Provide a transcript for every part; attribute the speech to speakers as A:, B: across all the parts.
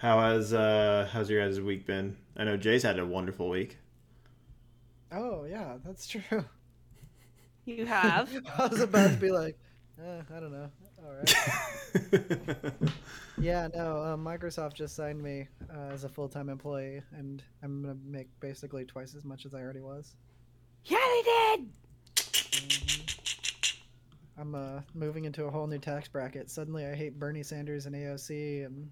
A: How has uh how's your guys' week been? I know Jay's had a wonderful week.
B: Oh yeah, that's true.
C: You have.
B: I was about to be like, uh, I don't know. All right. yeah, no. Um, Microsoft just signed me uh, as a full-time employee, and I'm gonna make basically twice as much as I already was.
C: yeah, they did.
B: I'm uh, moving into a whole new tax bracket. Suddenly, I hate Bernie Sanders and AOC, and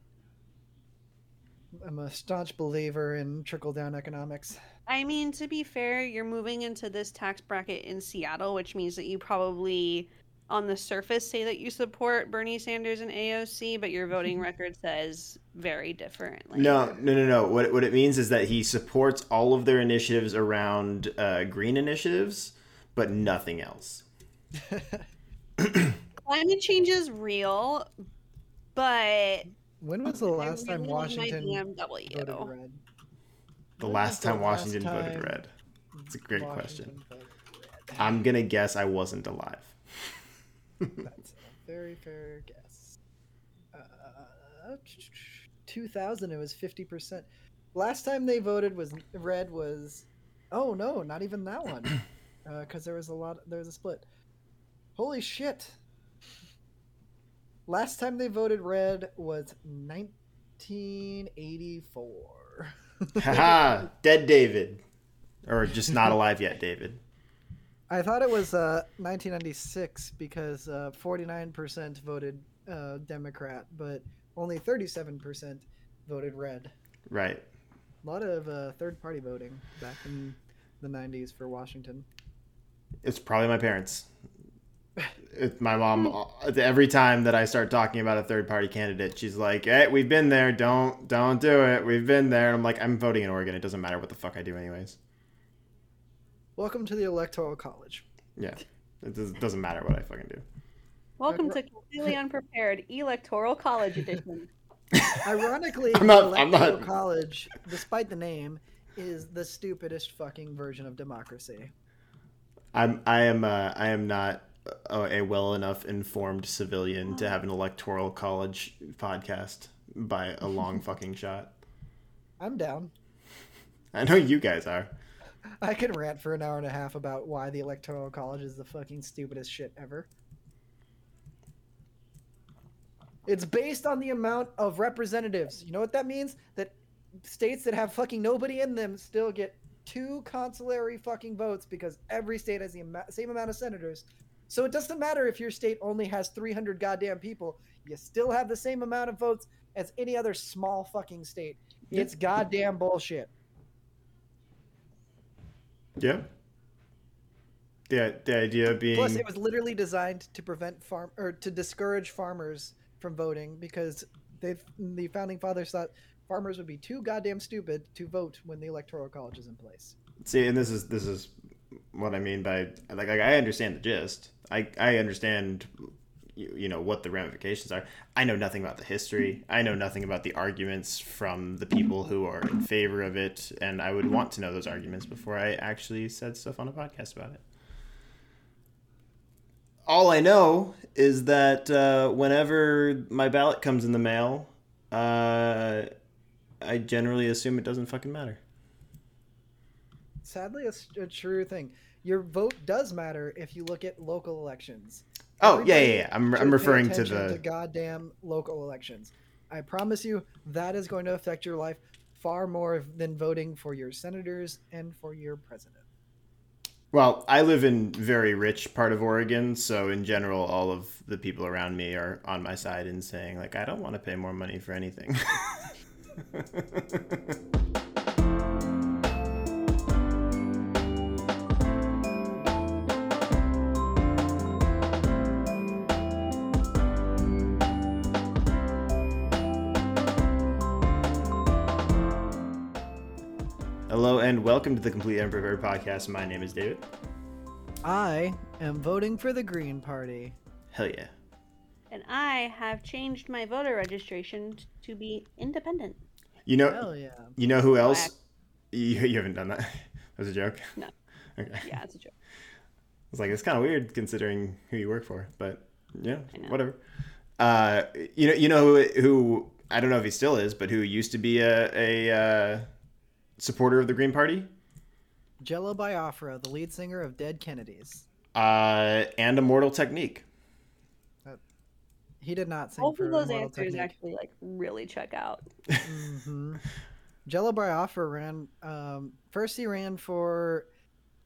B: I'm a staunch believer in trickle-down economics.
C: I mean, to be fair, you're moving into this tax bracket in Seattle, which means that you probably, on the surface, say that you support Bernie Sanders and AOC, but your voting record says very differently.
A: no, no, no, no. What what it means is that he supports all of their initiatives around uh, green initiatives, but nothing else.
C: Climate change is real, but
B: When was the last time
C: really want my
B: Washington
C: BMW.
B: voted red?
A: The
B: When
A: last
B: was the
A: time
B: last
A: Washington voted red. It's a great question.
B: Washington voted?
A: I'm gonna guess I wasn't alive.
B: That's a very fair guess. Uh, 2000, it was 50%. Last time they voted was red was, oh no, not even that one, because there was a lot. There was a split. Holy shit! Last time they voted red was 1984.
A: Haha, dead David, or just not alive yet, David.
B: I thought it was uh, 1996 because uh, 49% voted uh, Democrat, but only 37% voted red.
A: Right.
B: A lot of uh, third party voting back in the 90s for Washington.
A: It's probably my parents. It, my mom, uh, every time that I start talking about a third party candidate, she's like, "Hey, we've been there. Don't, don't do it. We've been there." And I'm like, "I'm voting in Oregon. It doesn't matter what the fuck I do, anyways."
B: Welcome to the Electoral College.
A: Yeah, it does, doesn't matter what I fucking do.
C: Welcome to Completely Unprepared Electoral College Edition.
B: Ironically,
A: I'm not-
B: the
A: I'm
B: Electoral
A: not-
B: College, despite the name, is the stupidest fucking version of democracy.
A: I'm, I am, uh, I am not a, a well enough informed civilian to oh. have an electoral college podcast by a long fucking shot.
B: I'm down.
A: I know you guys are.
B: I can rant for an hour and a half about why the Electoral College is the fucking stupidest shit ever. It's based on the amount of representatives. You know what that means? That states that have fucking nobody in them still get two consulary fucking votes because every state has the ama- same amount of senators. So it doesn't matter if your state only has 300 goddamn people, you still have the same amount of votes as any other small fucking state. It's goddamn bullshit.
A: Yeah. The the idea being
B: Plus, it was literally designed to prevent farm or to discourage farmers from voting because they the founding fathers thought farmers would be too goddamn stupid to vote when the electoral college is in place.
A: see, and this is this is what I mean by like, like I understand the gist. I I understand you, you know what the ramifications are. I know nothing about the history. I know nothing about the arguments from the people who are in favor of it, and I would want to know those arguments before I actually said stuff on a podcast about it. All I know is that uh, whenever my ballot comes in the mail, uh, I generally assume it doesn't fucking matter.
B: Sadly, a true thing. Your vote does matter if you look at local elections.
A: Oh yeah, yeah, yeah. I'm I'm referring to the
B: goddamn local elections. I promise you that is going to affect your life far more than voting for your senators and for your president.
A: well. I live in very rich part of Oregon, so in general, all of the people around me are on my side in saying like I don't want to pay more money for anything. and welcome to the Complete Unprepared Podcast. My name is David.
B: I am voting for the Green Party.
A: Hell yeah.
C: And I have changed my voter registration to be independent.
A: You know,
B: Hell yeah.
A: you know who else? You, you haven't done that. That was a joke.
C: No.
A: Okay.
C: Yeah, it's a joke.
A: It's like it's kind of weird considering who you work for, but yeah,
C: know.
A: whatever. Uh, you know, you know who, who I don't know if he still is, but who used to be a, a uh, supporter of the Green Party,
B: Jello Biafra, the lead singer of Dead Kennedys.
A: uh, and Immortal Technique.
B: He did not sing
C: Both of those
B: Immortal
C: answers
B: Technique.
C: actually like really check out.
B: hmm Jello Biafra ran. Um, first, he ran for.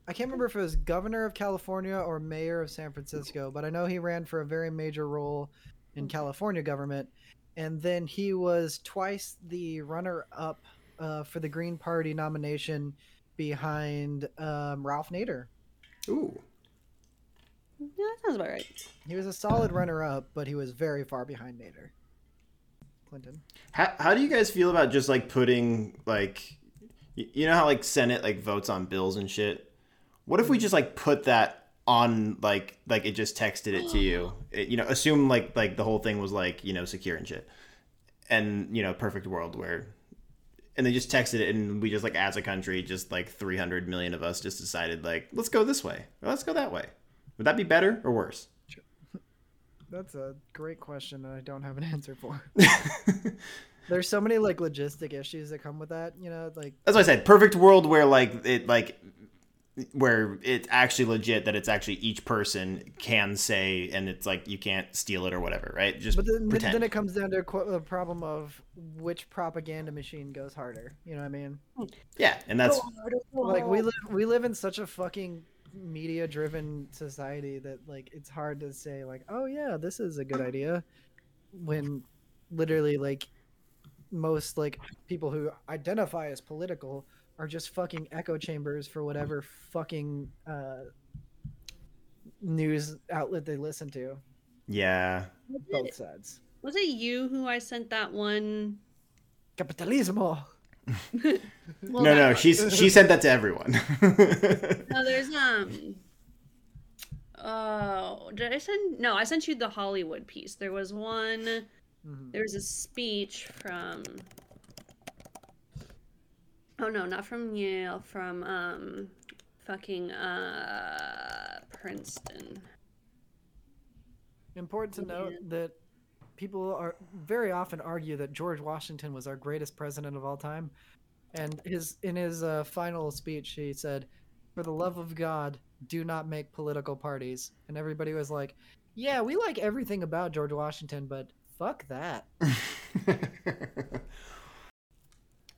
B: I can't remember if it was governor of California or mayor of San Francisco, but I know he ran for a very major role in California government. And then he was twice the runner-up uh, for the Green Party nomination behind um, Ralph Nader.
A: Ooh.
C: Yeah, that sounds about right.
B: He was a solid runner-up, but he was very far behind Nader. Clinton.
A: How, how do you guys feel about just like putting like you know how like Senate like votes on bills and shit? What if we just like put that on like like it just texted it to you? It, you know, assume like like the whole thing was like, you know, secure and shit. And, you know, perfect world where and they just texted it and we just like as a country just like 300 million of us just decided like let's go this way. Or let's go that way. Would that be better or worse?
B: That's a great question that I don't have an answer for. There's so many like logistic issues that come with that, you know, like
A: That's what I said. Perfect world where like it like where it's actually legit that it's actually each person can say and it's like you can't steal it or whatever, right? Just
B: but then,
A: pretend.
B: then it comes down to a qu- problem of which propaganda machine goes harder. You know what I mean?
A: yeah, and that's
B: Like we live we live in such a fucking media driven society that like it's hard to say like, "Oh yeah, this is a good idea." When literally like most like people who identify as political are just fucking echo chambers for whatever fucking uh news outlet they listen to.
A: yeah.
B: Both
C: it,
B: sides.
C: was it you who I sent that one?
B: Capitalismo.
C: Well,
A: no, no,
C: one.
A: she's she sent that to everyone.
C: No, there's um. Oh, did I send? No, I sent you the Hollywood piece. There was one.
B: Mhm.
C: There was a speech from. Oh no, not from Yale. From um, fucking uh, Princeton.
B: Important to note that people are very often argue that George Washington was our greatest president of all time, and his in his uh, final speech he said, "For the love of God, do not make political parties." And everybody was like, "Yeah, we like everything about George Washington, but fuck that."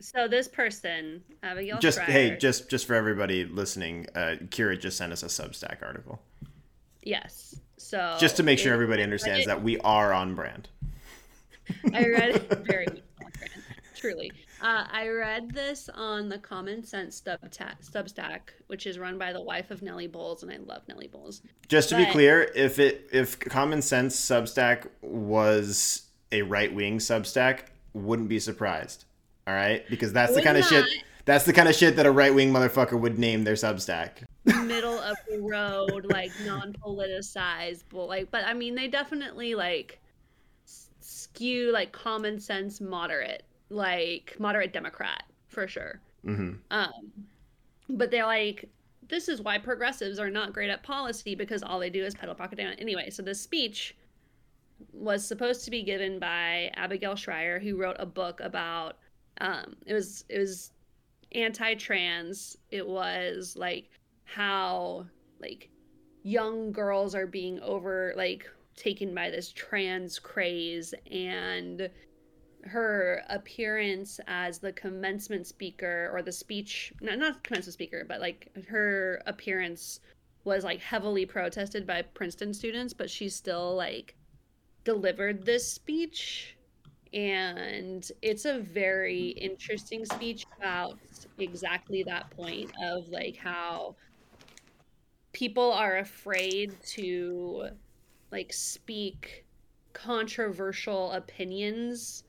C: So this person, Abigail
A: just
C: Shrier,
A: hey, just just for everybody listening, uh, Kira just sent us a Substack article,
C: yes. So
A: just to make sure everybody understands that we are on brand.
C: I read it very brand, truly. Uh, I read this on the Common Sense Substack, Substack, which is run by the wife of Nellie Bowles, and I love Nellie Bowles.
A: Just to be clear, if it if Common Sense Substack was a right wing Substack, wouldn't be surprised. All right, because that's the kind of shit. That's the kind of shit that a right wing motherfucker would name their Substack.
C: middle of the road, like non-politicized, but like, but I mean, they definitely like skew like common sense, moderate, like moderate Democrat for sure.
A: hmm
C: Um, but they're like, this is why progressives are not great at policy because all they do is peddle propaganda. Anyway, so this speech was supposed to be given by Abigail Shrier, who wrote a book about. Um, it was it was anti-trans. It was like how like young girls are being over like taken by this trans craze and her appearance as the commencement speaker or the speech not, not commencement speaker but like her appearance was like heavily protested by princeton students but she still like delivered this speech and it's a very mm-hmm. interesting speech about exactly that point of like how people are afraid to like speak controversial opinions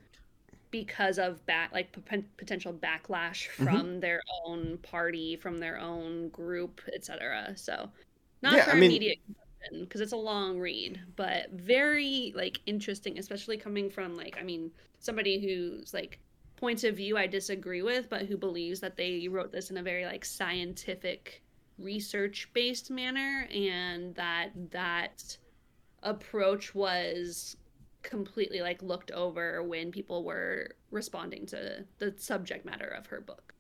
C: because of back like poten- potential backlash mm-hmm. from their own party from their own group etc so not
A: Yeah,
C: for
A: I mean-
C: immediate because it's a long read but very like interesting especially coming from like i mean somebody who's like points of view i disagree with but who believes that they wrote this in a very like scientific research based manner and that that approach was completely like looked over when people were responding to the subject matter of her book.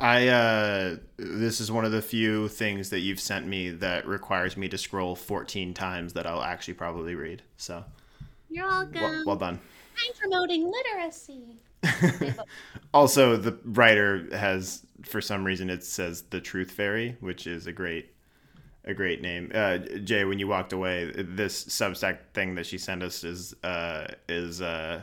A: I uh this is one of the few things that you've sent me that requires me to scroll 14 times that I'll actually probably read. So
C: You're welcome.
A: well, well done.
C: I'm promoting literacy.
A: Also, the writer has for some reason it says the Truth Fairy, which is a great a great name. Uh, Jay, when you walked away, this Substack thing that she sent us is uh, is uh,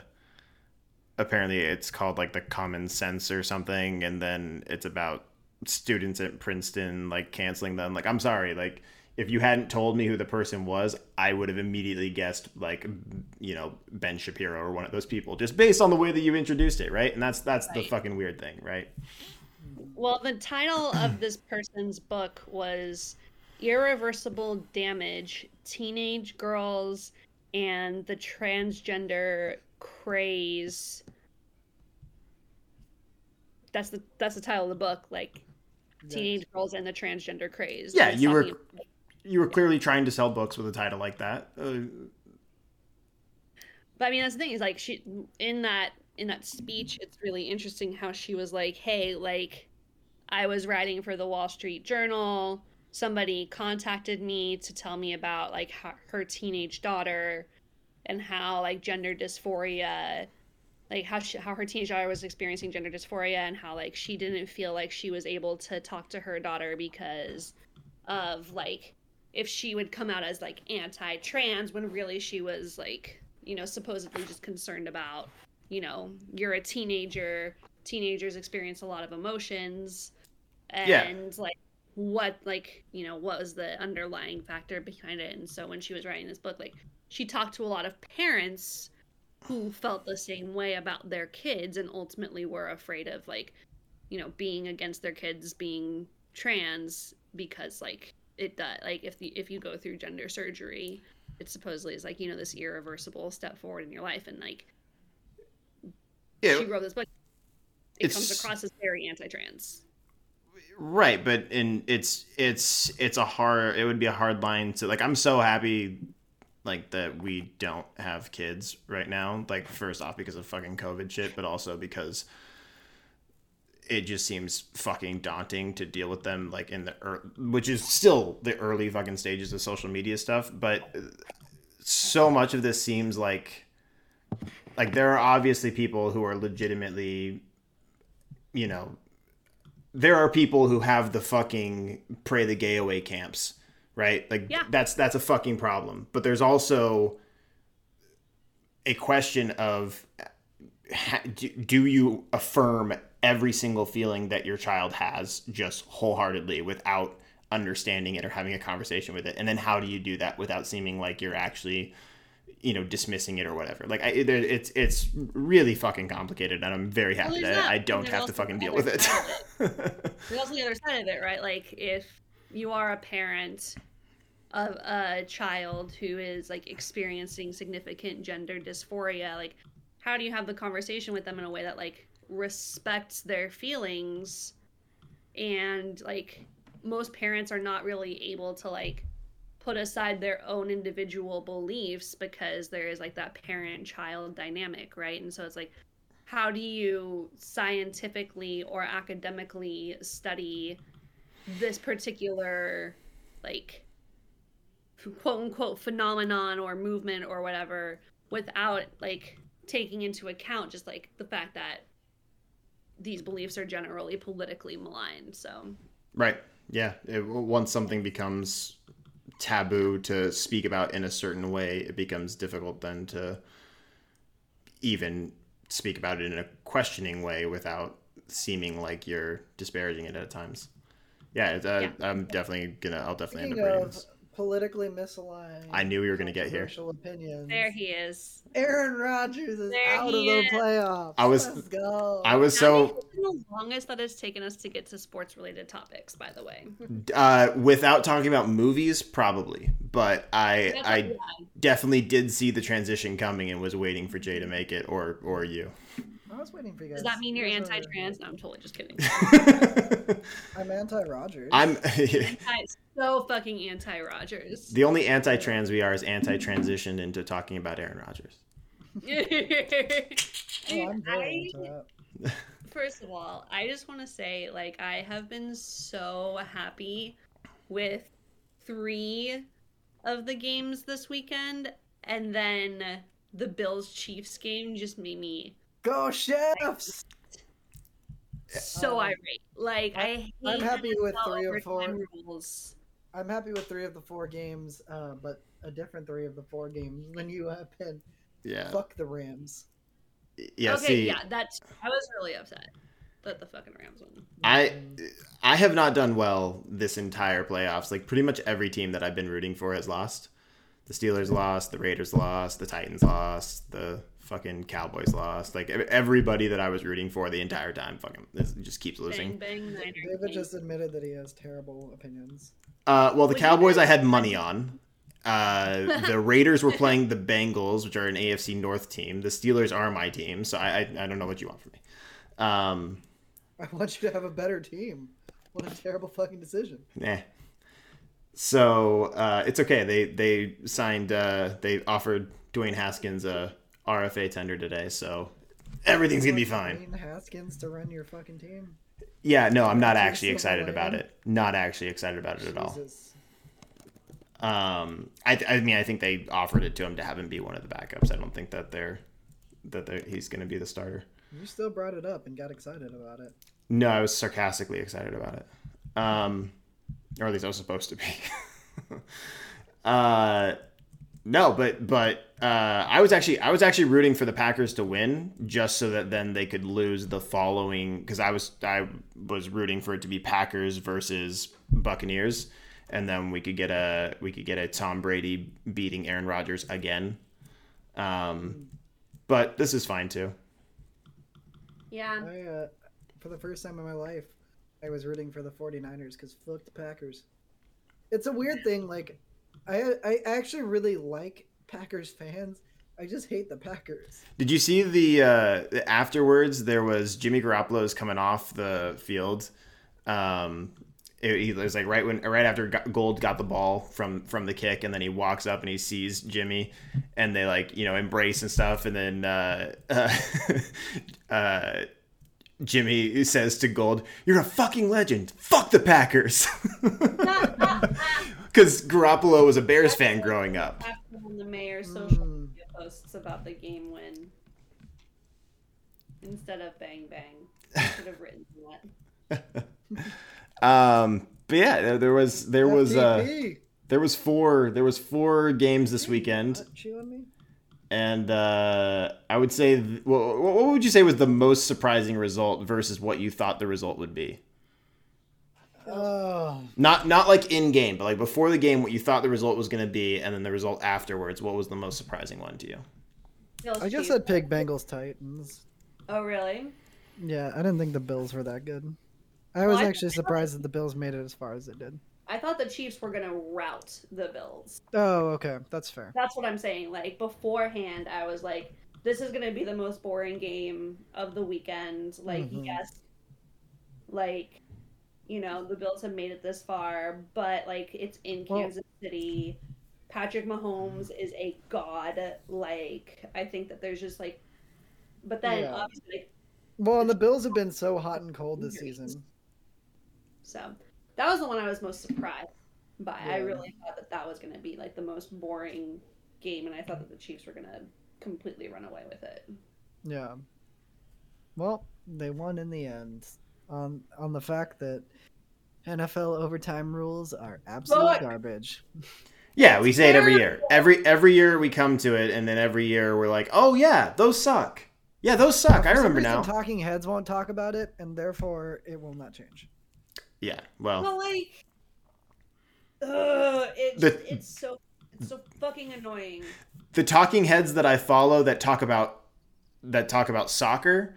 A: apparently it's called like the Common Sense or something, and then it's about students at Princeton like canceling them. Like, I'm sorry, like if you hadn't told me who the person was, I would have immediately guessed like you know Ben Shapiro or one of those people just based on the way that you introduced it, right? And that's that's the fucking weird thing, right?
C: Well, the title of this person's book was Irreversible Damage Teenage Girls and the Transgender Craze. That's the that's the title of the book, like Teenage Girls and the Transgender Craze.
A: Yeah, you were- You were clearly trying to sell books with a title like that. Uh,
C: But I mean, that's the thing is like she in that in that speech, it's really interesting how she was like, "Hey, like, I was writing for the Wall Street Journal. Somebody contacted me to tell me about like her teenage daughter and how like gender dysphoria." Like how she, how her teenage daughter was experiencing gender dysphoria and how like she didn't feel like she was able to talk to her daughter because of like if she would come out as like anti-trans when really she was like you know supposedly just concerned about you know you're a teenager teenagers experience a lot of emotions and
A: Yeah.
C: like what like you know what was the underlying factor behind it and so when she was writing this book like she talked to a lot of parents who felt the same way about their kids and ultimately were afraid of like you know being against their kids being trans because like it does like if the if you go through gender surgery it supposedly is like you know this irreversible step forward in your life and like
A: yeah,
C: she wrote this book it comes across as very anti-trans
A: right, but in it's it's it's a hard. It would be a hard line to like. I'm so happy, like that we don't have kids right now. Like first off because of fucking COVID shit, but also because it just seems fucking daunting to deal with them like in the ear which is still the early fucking stages of social media stuff but so much of this seems like like there are obviously people who are legitimately you know there are people who have the fucking pray the gay away camps right? Like
C: Yeah.
A: that's that's a fucking problem. But there's also a question of do, you affirm every single feeling that your child has just wholeheartedly without understanding it or having a conversation with it? And then how do you do that without seeming like you're actually you know dismissing it or whatever? Like I, it's it's really fucking complicated and i'm very happy
C: there's
A: that
C: that,
A: i don't have to fucking deal with it.
C: There's also the other side of it, right? Like if you are a parent of a child who is like experiencing significant gender dysphoria, like how do you have the conversation with them in a way that like respects their feelings and like most parents are not really able to like put aside their own individual beliefs because there is like that parent child dynamic, right? And so it's like how do you scientifically or academically study this particular like quote unquote phenomenon or movement or whatever without like taking into account just like the fact that these beliefs are generally politically maligned so.
A: Right. Yeah. It, once something becomes taboo to speak about in a certain way it becomes difficult then to even speak about it in a questioning way without seeming like you're disparaging it at times yeah, it's, uh, i'm definitely gonna i'll definitely
B: Speaking
A: end up reading
B: of politically misaligned,
A: i knew we were gonna get here
B: controversial opinions.
C: there he is
B: Aaron Rodgers is
C: There
B: out of
C: he
B: the
C: is.
B: playoffs.
A: I was-
B: Let's go.
A: i was so
C: has been the longest that it's taken us to get to sports related topics by the way
A: uh, without talking about movies probably but i
C: That's
A: i definitely did see the transition coming and was waiting for jay to make it or or you
B: I was waiting for you guys.
C: Does that mean you're
B: You guys are-
C: anti-trans? No, I'm totally just kidding.
B: I'm anti-Rodgers.
A: I'm
C: so fucking anti-Rodgers.
A: the only anti-trans we are is anti-transitioned into talking about Aaron Rodgers.
B: Oh, I'm
C: I-
B: very into that.
C: First of all, I just want to say, like, I have been so happy with three of the games this weekend, and then the Bills Chiefs game just made me
B: Go chefs!
C: so
B: Um,
C: irate. Like, I hate
B: I'm happy with
C: NFL
B: three or four.
C: rules.
B: I'm happy with three of the four games, uh, but a different three of the four games when you have been.
A: Yeah.
B: Fuck the Rams.
A: Yeah.
C: okay,
A: see,
C: yeah, that's. I was really upset that the fucking Rams won.
A: I
B: Mm,
A: I have not done well this entire playoffs. Like pretty much every team that I've been rooting for has lost. The Steelers lost, the Raiders lost, the Titans lost, the fucking Cowboys lost. Like everybody that I was rooting for the entire time fucking this just keeps losing.
C: Bang, bang,
B: David just admitted that he has terrible opinions.
A: Uh, well, the
C: Would
A: Cowboys I had money on. Uh, the Raiders were playing the Bengals, which are an AFC North team. The Steelers are my team, so I I, I don't know what you want from me. Um,
B: I want you to have a better team. What a terrible fucking decision.
A: Nah. So uh, it's okay. They they signed. Uh, they offered Dwayne Haskins a RFA tender today, so everything's gonna be fine.
B: Dwayne Haskins to run your fucking team.
A: Yeah, no, I'm not actually excited about it. Not actually excited about it at all.
B: Jesus.
A: Um, I I mean, I think they offered it to him to have him be one of the backups. I don't think that they're that they're, he's gonna be the starter.
B: You still brought it up and got excited about it.
A: No, I was sarcastically excited about it. Um, or at least I was supposed to be. uh, no, but but uh, I was actually I was actually rooting for the Packers to win just so that then they could lose the following because I was I was rooting for it to be Packers versus Buccaneers, and then we could get a we could get a Tom Brady beating Aaron Rodgers again. Um, but this is fine too.
C: Yeah.
B: I, uh, for the first time in my life, I was rooting for the 49ers because fuck the Packers. It's a weird thing. Like, I I actually really like Packers fans. I just hate the Packers.
A: Did you see the uh, afterwards? There was Jimmy Garoppolo's coming off the field. Um, it, he was like right when right after Gould got the ball from from the kick, and then he walks up and he sees Jimmy, and they like you know embrace and stuff, and then uh, uh, uh, Jimmy says to Gould, "You're a fucking legend. Fuck the Packers," because Garoppolo was a Bears fan growing up.
C: After on the mayor's social
B: Mm.
C: media posts about the game win instead of bang bang. I should have written that.
A: Um, but yeah, there- there was there was uh, there was four there was four games this weekend,
B: What, me?
A: and uh, I would say th- what, what would you say was the most surprising result versus what you thought the result would be?
B: Oh,
A: Not not like in game, but like before the game, what you thought the result was going to be, and then the result afterwards. What was the most surprising one to you?
C: Bills
B: I guess
C: Chiefs.
B: I'd pick Bengals Titans.
C: Oh really?
B: Yeah, I didn't think the Bills were that good. I
C: Well,
B: was
C: I-
B: actually surprised that the Bills made it as far as they did.
C: I thought the Chiefs were gonna rout the Bills.
B: Oh, okay, that's fair.
C: That's what I'm saying. Like beforehand, I was like, "This is gonna be the most boring game of the weekend." Like,
B: Mhm.
C: yes, like, you know, the Bills have made it this far, but like, it's in
B: Well-
C: Kansas City. Patrick Mahomes is a god. Like, I think that there's just like, but then
B: Yeah.
C: obviously, like,
B: Well, and the Bills have been so hot and cold this season.
C: so that was the one I was most surprised by. I really thought that that was gonna be like the most boring game, and I thought that the Chiefs were gonna completely run away with it.
B: Yeah. Well, they won in the end on on the fact that NFL overtime rules are absolute
C: Fuck.
B: garbage.
A: Yeah, we say it every year. Every every year we come to it, and then every year we're like, "Oh yeah, those suck. Yeah, those suck.
B: For
A: I
B: some
A: remember
B: reason,
A: now."
B: Talking heads won't talk about it, and therefore it will not change.
A: Yeah, well,
C: Well, like, ugh, it's
A: The-
C: it's so it's so fucking annoying.
A: the talking heads that I follow that talk about that talk about soccer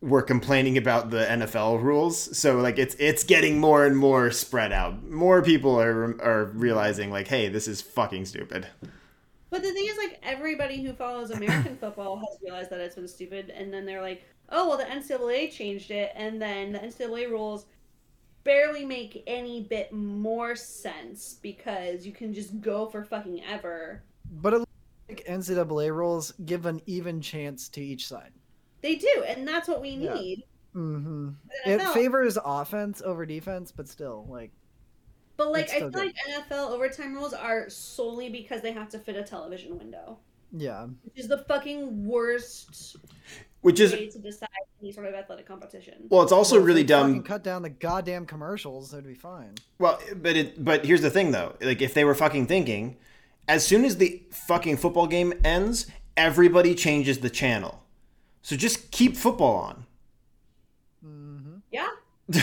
A: were complaining about the NFL rules. So like it's it's getting more and more spread out. More people are are realizing like, hey, this is fucking stupid.
C: But the thing is, like, everybody who follows American football has realized that it's been stupid, and then they're like, oh well, the NCAA changed it, and then the NCAA rules barely make any bit more sense because you can just go for fucking ever.
B: But it looks like NCAA rules give an even chance to each side.
C: They do, and that's what we
B: Yeah.
C: need.
B: hmm It favors offense over defense, but still, like,
C: But like, I feel
B: still
C: like NFL overtime rules are solely because they have to fit a television window,
B: yeah.
C: which is the fucking worst
A: Which is
C: to decide any sort of athletic competition.
A: well, it's also
B: Well,
A: really dumb.
B: Cut down the goddamn commercials, that'd be fine.
A: Well, but it but here's the thing though. Like if they were fucking thinking, as soon as the fucking football game ends, everybody changes the channel. So just keep football on.
B: hmm
C: Yeah,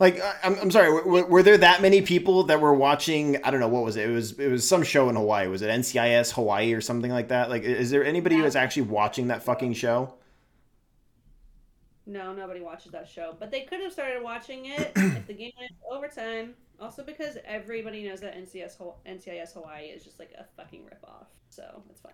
A: Like I- I'm, I'm sorry, were, were there that many people that were watching? I don't know what was it. It was it was some show in Hawaii. Was it NCIS Hawaii or something like that? Like, is there anybody who
C: Yeah.
A: is actually watching that fucking show?
C: no, nobody watches that show, but they could have started watching it if the game went to overtime. Also, because everybody knows that NCS NCIS Hawaii is just like a fucking ripoff, so it's fine.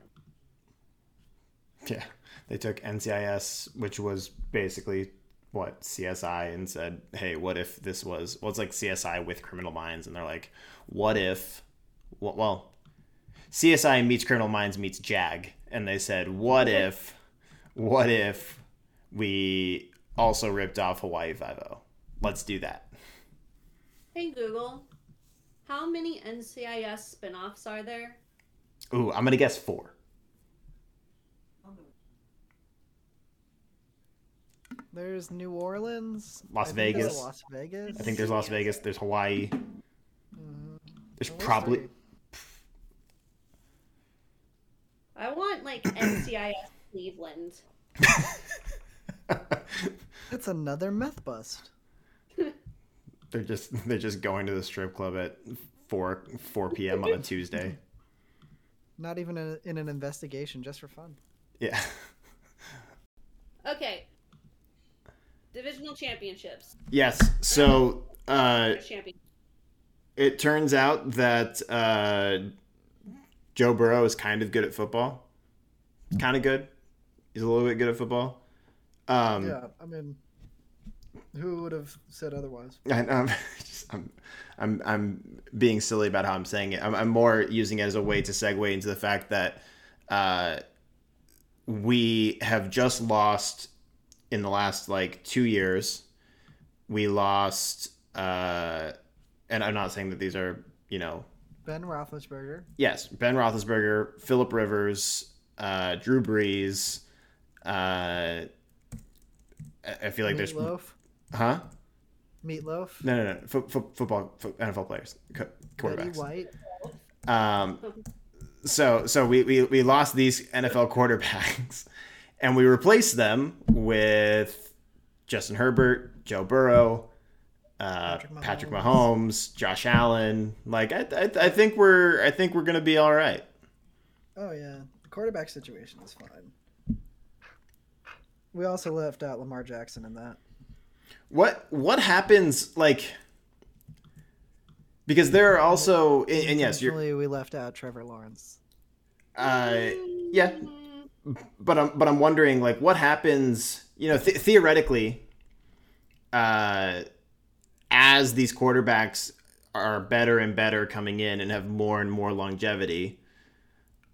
A: Yeah, they took NCIS, which was basically what CSI, and said, "Hey, what if this was? Well, it's like CSI with Criminal Minds, and they're like, what if? Well, well CSI meets Criminal Minds meets Jag, and they said, what if? What if we also ripped off Hawaii Five O? Let's do that.
C: Hey Google, how many NCIS spin-offs are there?
A: Ooh, I'm gonna guess four.
B: There's New Orleans,
A: Las
B: I
A: Vegas.
B: Las Vegas.
A: I think there's Las Vegas. There's Hawaii.
B: Mhm.
A: There's
B: At least
A: probably
B: three.
C: I want like NCIS Cleveland.
B: That's another meth bust.
A: They're just they're just going to the strip club at four four p.m. on a Tuesday.
B: Not even in, in an investigation, just for fun.
A: Yeah.
C: Okay. Divisional championships.
A: Yes. So uh,
C: Champion.
A: it turns out that uh, Joe Burrow is kind of good at football. Kind of good. He's a little bit good at football. Um,
B: yeah, I mean, who would have said otherwise?
A: I, I'm, just, I'm, I'm, I'm being silly about how I'm saying it. I'm, I'm more using it as a way to segue into the fact that uh, we have just lost in the last like two years. We lost, uh, and I'm not saying that these are, you know,
B: Ben Roethlisberger.
A: yes, Ben Roethlisberger, Philip Rivers, uh, Drew Brees. Uh, I feel like there's,
B: Meatloaf.
A: huh?
B: Meatloaf.
A: No, no, no. Fo- fo- football, fo- NFL players, co-
B: Betty
A: quarterbacks.
B: White.
A: Um, so, so we, we we lost these NFL quarterbacks, and we replaced them with Justin Herbert, Joe Burrow, uh,
B: Patrick
A: Patrick,
B: Mahomes.
A: Mahomes, Josh Allen. Like, I, I, I think we're I think we're gonna be all right.
B: Oh yeah, the quarterback situation is fine. We also left out Lamar Jackson in that.
A: What what happens like? Because there are also, and, and yes, you're
B: we left out Trevor Lawrence.
A: uh, yeah, but I'm but I'm wondering like what happens you know th- theoretically uh as these quarterbacks are better and better coming in and have more and more longevity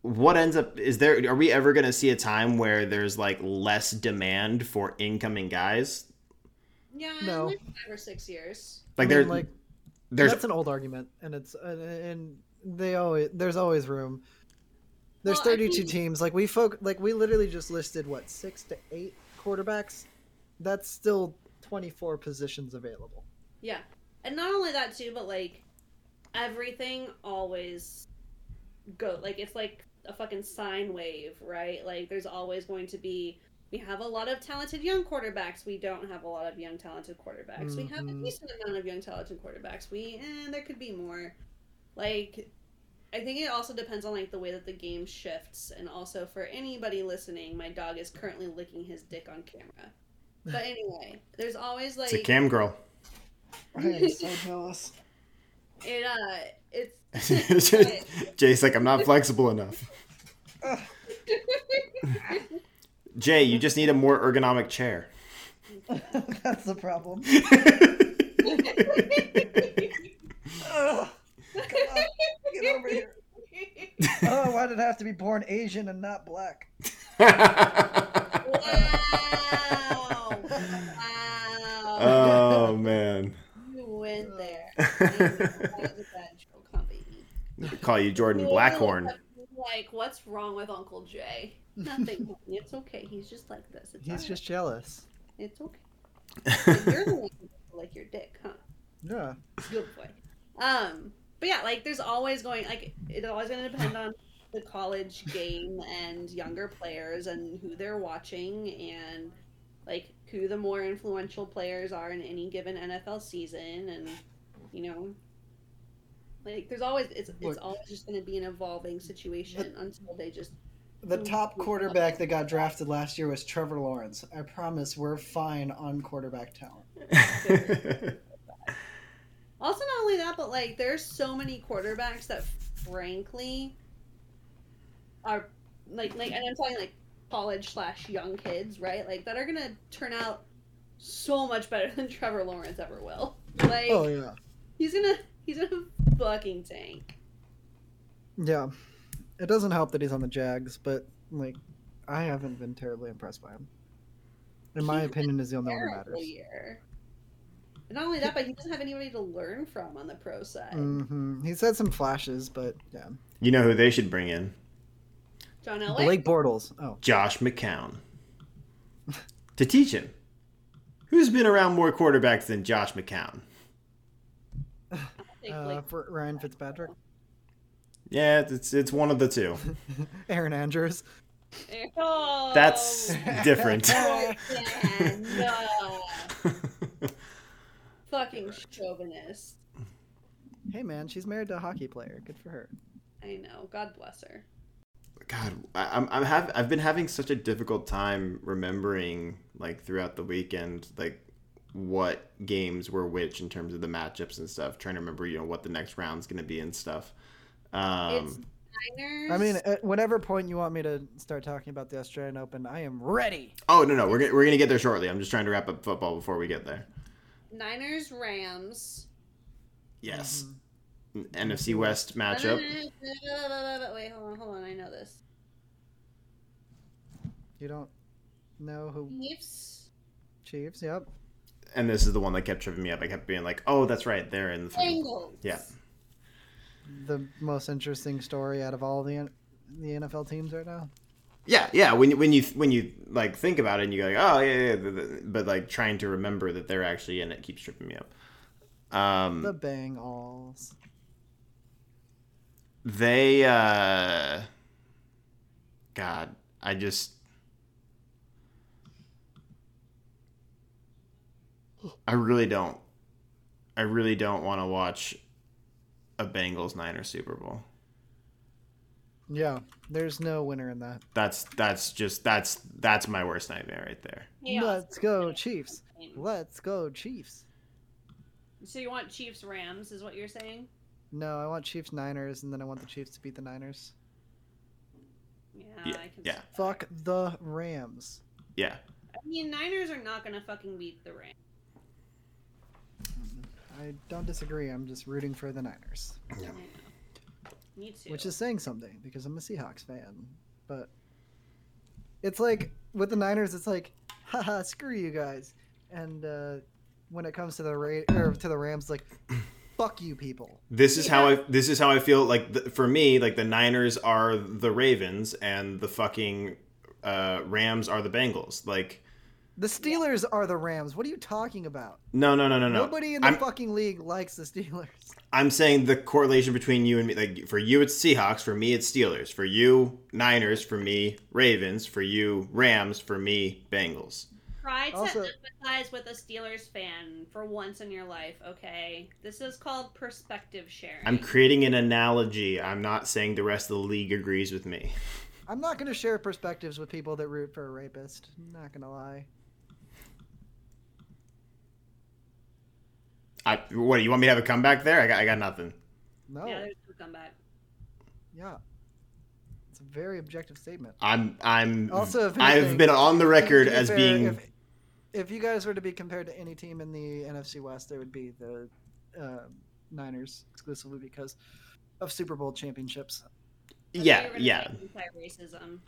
A: what ends up is there are we ever going to see a time where there's like less demand for incoming guys
C: Yeah,
B: No.
C: like five or six years.
A: like
B: I mean,
A: there
B: like
A: there's
B: that's an old argument, and it's and, and they always there's always room. There's
C: Well, I
B: 32
C: think-
B: teams. Like we folk, like we literally just listed what six to eight quarterbacks. That's still 24 positions available.
C: Yeah, and not only that too, but like everything always go like it's like a fucking sine wave, right? Like there's always going to be. We have a lot of talented young quarterbacks. We don't have a lot of young talented quarterbacks. We have a
B: Mhm.
C: decent amount of young talented quarterbacks. We and there could be more. Like I think it also depends on like the way that the game shifts, and also for anybody listening, my dog is currently licking his dick on camera. But anyway, there's always like
A: it's a cam girl
B: I'm so jealous.
C: it. Uh, it's
A: jay's like i'm not flexible enough Jay, you just need a more ergonomic chair.
B: That's the problem. Ugh, get over here. Oh, why did I have to be born Asian and not black?
C: Wow. Wow.
A: oh man.
C: you went there. That was a bad joke, huh, baby?
A: Call you Jordan Blackhorn.
C: Like, what's wrong with Uncle Jay? Nothing. it's okay. He's just like this. It's
B: He's
C: alright.
B: just jealous.
C: It's okay. And you're the one like your dick, huh?
B: Yeah.
C: Good boy. Um, but yeah, like there's always going like it's always going to depend on the college game and younger players and who they're watching and like who the more influential players are in any given NFL season and you know like there's always it's it's
B: Look-
C: always just going to be an evolving situation until they just
B: The top quarterback that got drafted last year was Trevor Lawrence. I promise we're fine on quarterback talent.
C: Also, not only that, but like there's so many quarterbacks that, frankly, are like like, and I'm talking like college slash young kids, right? Like that are gonna turn out so much better than Trevor Lawrence ever will. Like
B: Oh yeah.
C: he's gonna he's gonna fucking tank.
B: Yeah. It doesn't help that he's on the Jags, but like I haven't been terribly impressed by him. In my opinion, is the only one that matters.
C: year. And not only that, but he doesn't have anybody to learn from on the pro side.
B: hmm He's had some flashes, but yeah.
A: you know who they should bring in?
C: John Elway.
B: Blake Bortles. Oh,
A: Josh McCown. to teach him. Who's been around more quarterbacks than Josh McCown?
B: Uh, for Ryan Fitzpatrick,
A: Yeah, it's it's one of the two.
B: Erin Andrews.
C: Oh,
A: That's different.
C: yeah, no. Fucking chauvinist.
B: Hey man, she's married to a hockey player. Good for her.
C: I know. God bless her.
A: God, I, I'm I'm have I've been having such a difficult time remembering like throughout the weekend like what games were which in terms of the matchups and stuff. Trying to remember you know what the next round's gonna be and stuff. Um,
C: it's
B: I mean, at whatever point you want me to start talking about the Australian Open, I am ready.
A: oh no no we're gonna, we're gonna get there shortly. I'm just trying to wrap up football before we get there.
C: Niners Rams.
A: Yes,
B: Mhm.
A: NFC West matchup.
C: Wait, hold on, hold on. I know this.
B: You don't know who
C: Chiefs.
B: Chiefs? Yep.
A: And this is the one that kept tripping me up. I kept being like, "Oh, that's right, they're in the." Thing.
C: Bengals.
A: Yeah.
B: The most interesting story out of all the the NFL teams right now.
A: Yeah, yeah. When you- when you when you like think about it, and you go like, "Oh yeah, yeah," but like trying to remember that they're actually in it keeps tripping me up. Um,
B: The Bang Alls.
A: they uh god i just i really don't i really don't want to watch a bengals niners super bowl
B: Yeah, there's no winner in that.
A: that's that's just that's that's my worst nightmare right there
C: Chaos.
B: Let's go Chiefs. Let's go Chiefs.
C: So you want Chiefs Rams? Is what you're saying?
B: No, I want Chiefs Niners, and then I want the Chiefs to beat the Niners.
C: Yeah,
A: Yeah,
C: I can.
A: yeah.
B: Fuck the Rams.
A: yeah
C: I mean, Niners are not gonna fucking beat the Rams.
B: I don't disagree. I'm just rooting for the Niners,
C: I know. Me too.
B: which is saying something because I'm a Seahawks fan. But it's like with the Niners, it's like, haha, screw you guys. And uh, when it comes to the Ra- or to the Rams, like, fuck you people.
A: this is how i this is how i feel like the, for me like the niners are the ravens and the fucking uh rams are the bengals like
B: The Steelers are the Rams. What are you talking about?
A: no no no no no
B: Nobody in the
A: I'm-
B: fucking league likes the Steelers.
A: I'm saying the correlation between you and me, like for you it's Seahawks, for me it's Steelers, for you Niners, for me Ravens, for you Rams, for me Bengals.
C: Try to
B: Also-
C: empathize with a Steelers fan for once in your life, okay? This is called perspective sharing.
A: I'm creating an analogy. I'm not saying the rest of the league agrees with me.
B: I'm not going to share perspectives with people that root for a rapist. I'm not going to lie.
A: I, what you want me to have a comeback there? I got, I got nothing.
B: No.
C: yeah,
B: Yeah.
C: there's no comeback. Yeah.
B: It's a very objective statement.
A: I'm I'm
B: Also, if
A: I've been on the record as
B: fair,
A: being
B: If, if you guys were to be compared to any team in the NFC West, it would be the uh, Niners exclusively because of Super Bowl championships.
A: yeah yeah
C: Anti-racism.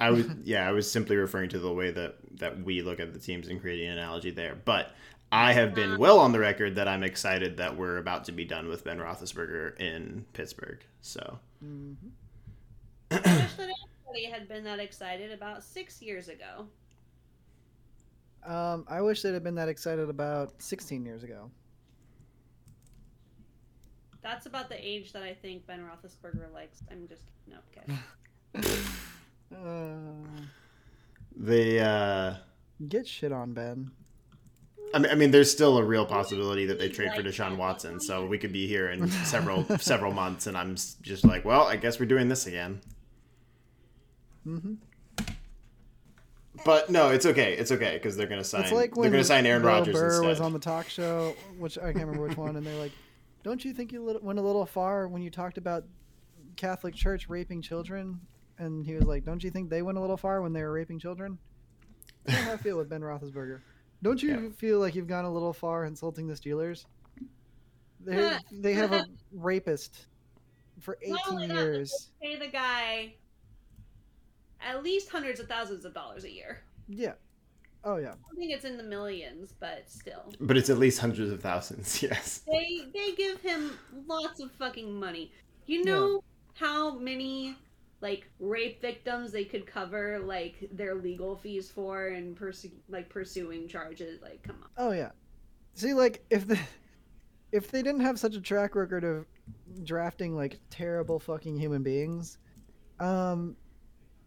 A: I was yeah, I was simply referring to the way that that we look at the teams and creating an analogy there. But I have been well on the record that I'm excited that we're about to be done with Ben Roethlisberger in Pittsburgh. So
B: hmm
C: I wish that everybody had been that excited about six years ago.
B: Um, I wish they'd have been that excited about 16 years ago.
C: That's about the age that I think Ben Roethlisberger likes. I'm just no okay.
B: Uh,
A: the uh,
B: get shit on Ben.
A: I mean, I mean, there's still a real possibility that they trade for Deshaun Watson. So we could be here in several several months, and I'm just like, well, I guess we're doing this again.
B: hmm
A: But no, it's okay. It's okay because they're gonna sign.
B: It's like
A: they're gonna sign Aaron
B: Bill
A: Rodgers
B: Burr
A: instead.
B: was on the talk show, which I can't remember which one, and they're like, "Don't you think you went a little far when you talked about Catholic Church raping children?" And he was like, "Don't you think they went a little far when they were raping children?" That's how I feel with Ben Roethlisberger. Don't you
A: Yeah.
B: feel like you've gone a little far insulting the Steelers? They uh, they have a rapist for 18
C: that,
B: years.
C: Pay the guy at least hundreds of thousands of dollars a year.
B: Yeah. Oh yeah.
C: I think it's in the millions, but still.
A: but it's at least hundreds of thousands. Yes.
C: They they give him lots of fucking money. You know how many like rape victims they could cover like their legal fees for and perse- like pursuing charges like come on.
B: Oh yeah. See, like if the if they didn't have such a track record of drafting like terrible fucking human beings, um,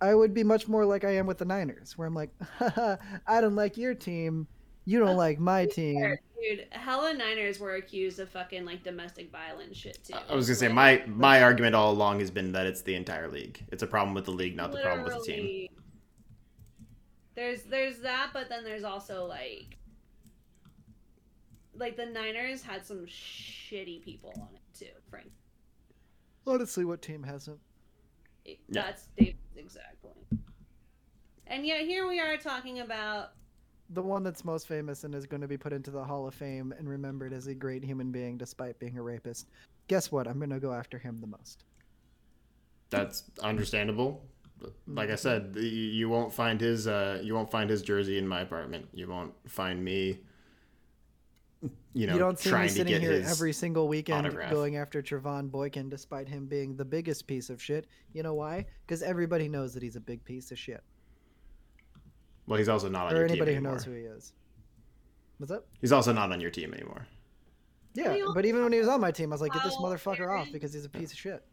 B: I would be much more like I am with the Niners, where I'm like, I don't like your team, you don't like my team.
C: Dude, hella Niners were accused of fucking like domestic violence shit too.
A: I was gonna say my my argument all along has been that it's the entire league. It's a problem with the league, not the problem with the team.
C: There's there's that, but then there's also like like the Niners had some shitty people on it too, Frank.
B: Honestly, what team hasn't?
C: It-
A: Yeah.
C: That's David's exact point. And yet here we are talking about
B: The one that's most famous and is going to be put into the Hall of Fame and remembered as a great human being despite being a rapist. Guess what? I'm going to go after him the most.
A: That's understandable. Like I said, you, won't find his uh, you won't find his jersey in my apartment. You won't find me. You know,
B: you don't see me
A: trying to
B: sitting
A: get
B: here every single weekend
A: autograph.
B: going after Trevone Boykin despite him being the biggest piece of shit. You know why? Because everybody knows that he's a big piece of shit.
A: Well, he's also not on
B: or
A: your team
B: anybody who knows who he is. What's up?
A: He's also not on your team anymore.
B: Yeah, but even when he was on my team, I was like, get this
C: How
B: motherfucker off because he's a piece of shit.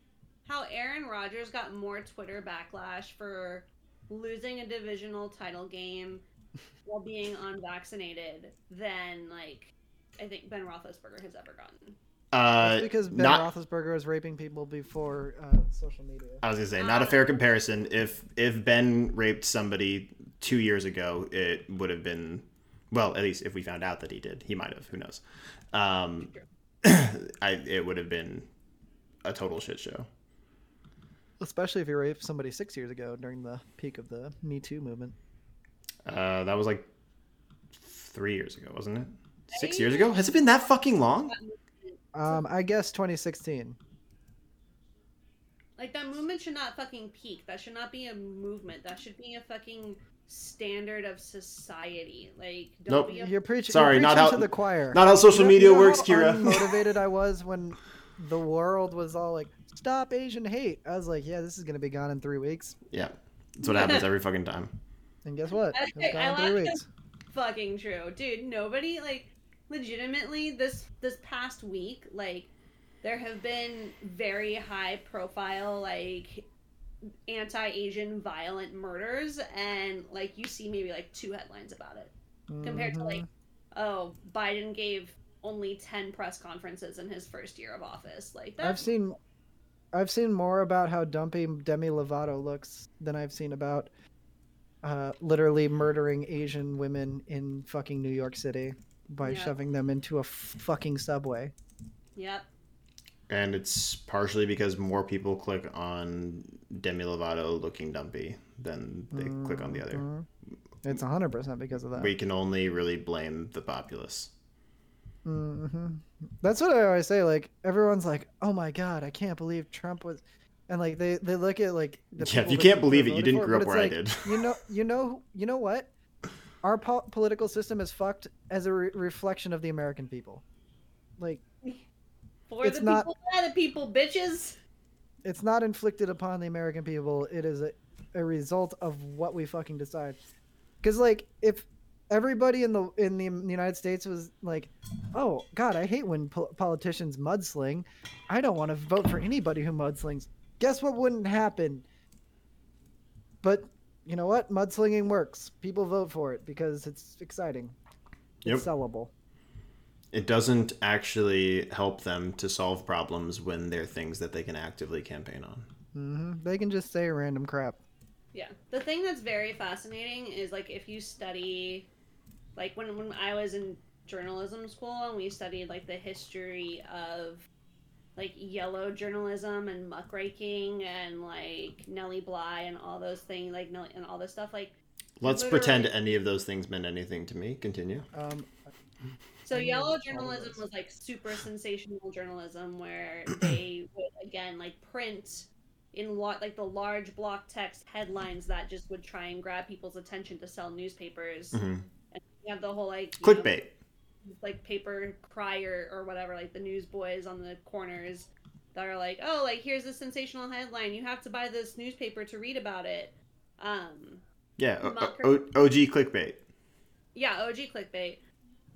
C: how Aaron Rodgers got more Twitter backlash for losing a divisional title game while being unvaccinated than like I think Ben Roethlisberger has ever gotten.
A: Uh,
B: That's because Ben
A: not.
B: Roethlisberger was raping people before uh, social media.
A: I was gonna say not a fair comparison. If if Ben raped somebody two years ago, it would have been well. At least if we found out that he did, he might have. Who knows? Um, I it would have been a total shit show.
B: Especially if he raped somebody six years ago during the peak of the Me Too movement.
A: Uh, that was like three years ago, wasn't it? Six years ago? Has it been that fucking long?
B: Um, I guess 2016.
C: Like that movement should not fucking peak. That should not be a movement. That should be a fucking standard of society. Like don't
A: Nope.
C: be a
B: You're preaching.
A: Sorry,
B: you're
A: not how-
B: to the choir.
A: Not how social
B: You know-
A: media
B: you know
A: works,
B: how
A: Kira.
B: Motivated I was when the world was all like, "Stop Asian hate." I was like, "Yeah, this is gonna be gone in three weeks."
A: yeah, that's what happens every fucking time.
B: And guess what?
C: Okay,
B: It's gone
C: I
B: in three weeks.
C: fucking true dude nobody like legitimately this this past week like there have been very high profile like anti-asian violent murders and like you see maybe like two headlines about it compared to like
B: Mhm.
C: oh biden gave only 10 press conferences in his first year of office like
B: I've seen, I've seen more about how dumpy Demi Lovato looks than I've seen about, uh, literally murdering Asian women in fucking New York City by
C: Yeah.
B: shoving them into a fucking subway.
C: yep
A: And it's partially because more people click on Demi Lovato looking dumpy than they click on the other.
B: Mhm. It's 100% because of that.
A: We can only really blame the populace.
B: hmm That's what I always say. Like everyone's like, "Oh my god, I can't believe Trump was," and like they they look at like the
A: Yeah, if you can't believe it, you didn't grow up where I did.
B: You know, you know, you know what? Our po- political system is fucked as a re- reflection of the American people. Like
C: For
B: It's
C: the
B: not-
C: people, by the people, bitches.
B: it's not inflicted upon the American people. It is a, a result of what we fucking decide. Because like if everybody in the in the United States was like, "Oh God, I hate when po- politicians mudsling. I don't want to vote for anybody who mudslings." Guess what wouldn't happen? But you know what? Mudslinging works. People vote for it because it's exciting. It's sellable.
A: It doesn't actually help them to solve problems when they're things that they can actively campaign on.
B: hmm They can just say random crap.
C: Yeah. The thing that's very fascinating is like if you study like when when I was in journalism school and we studied like the history of like yellow journalism and muckraking and like Nellie Bly and all those things like Nellie and all this stuff like
A: Let's
C: Literally-
A: pretend any of those things meant anything to me. Continue.
B: Um,
C: So yellow journalism was like super sensational journalism where they would again like print in lot like the large block text headlines that just would try and grab people's attention to sell newspapers.
A: Mm-hmm.
C: And You have the whole like you know,
A: Clickbait.
C: like paper crier or whatever, like the newsboys on the corners that are like, oh, like here's a sensational headline. You have to buy this newspaper to read about it. Um,
A: Yeah, o- o- OG clickbait.
C: yeah, OG clickbait.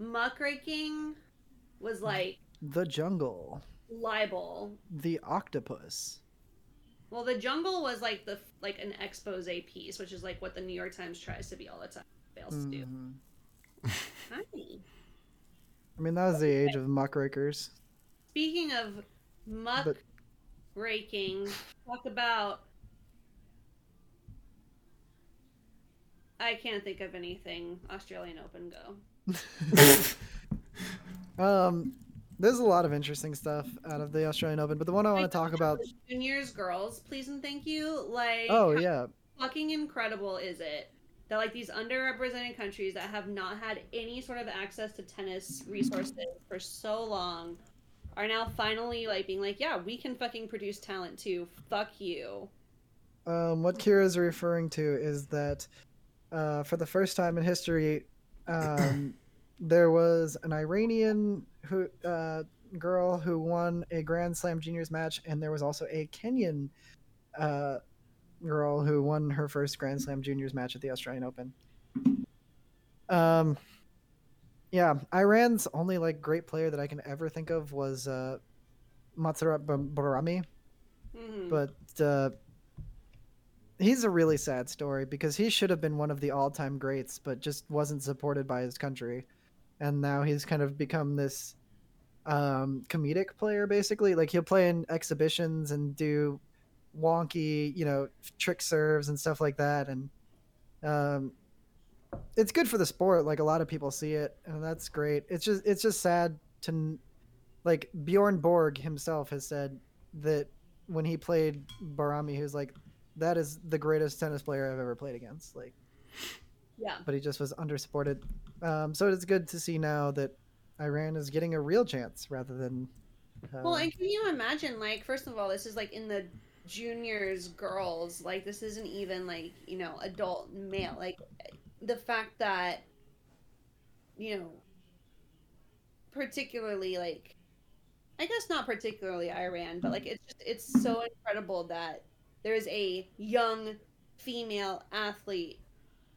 C: Muckraking was like
B: the jungle,
C: libel.
B: the octopus.
C: Well, the jungle was like the like an expose piece, which is like what the New York Times tries to be all the time, fails to do.
B: Mhm.
C: Hi.
B: I mean, that was the age of muckrakers.
C: Speaking of muck
B: But-
C: raking, talk about. I can't think of anything Australian Open go.
B: um, there's a lot of interesting stuff out of the Australian Open, but the one I want to talk about.
C: Juniors, girls, please and thank you. Like,
B: Oh
C: how
B: yeah,
C: fucking incredible is it that like these underrepresented countries that have not had any sort of access to tennis resources for so long are now finally like being like, yeah, we can fucking produce talent too. Fuck you.
B: um, what Kira is referring to is that uh, for the first time in history, um, there was an Iranian who uh, girl who won a Grand Slam juniors match, and there was also a Kenyan uh, girl who won her first Grand Slam juniors match at the Australian Open. Um, yeah, Iran's only like great player that I can ever think of was uh, Mansour Bahrami
C: Mhm.
B: but uh, he's a really sad story because he should have been one of the all-time greats but just wasn't supported by his country. And now he's kind of become this um, comedic player basically. Like he'll play in exhibitions and do wonky you know trick serves and stuff like that. And um, it's good for the sport. Like a lot of people see it and that's great. It's just it's just sad to like bjorn borg himself has said that when he played Bahrami, he was like, "That is the greatest tennis player I've ever played against." Like,
C: yeah.
B: but he just was undersupported. Um, so it's good to see now that Iran is getting a real chance rather than. Uh,
C: Well, and can you imagine, like, first of all, this is like in the juniors, girls, like, this isn't even like, you know, adult male. Like, the fact that, you know, particularly, like, I guess not particularly Iran, but like, it's just, it's so incredible that there's a young female athlete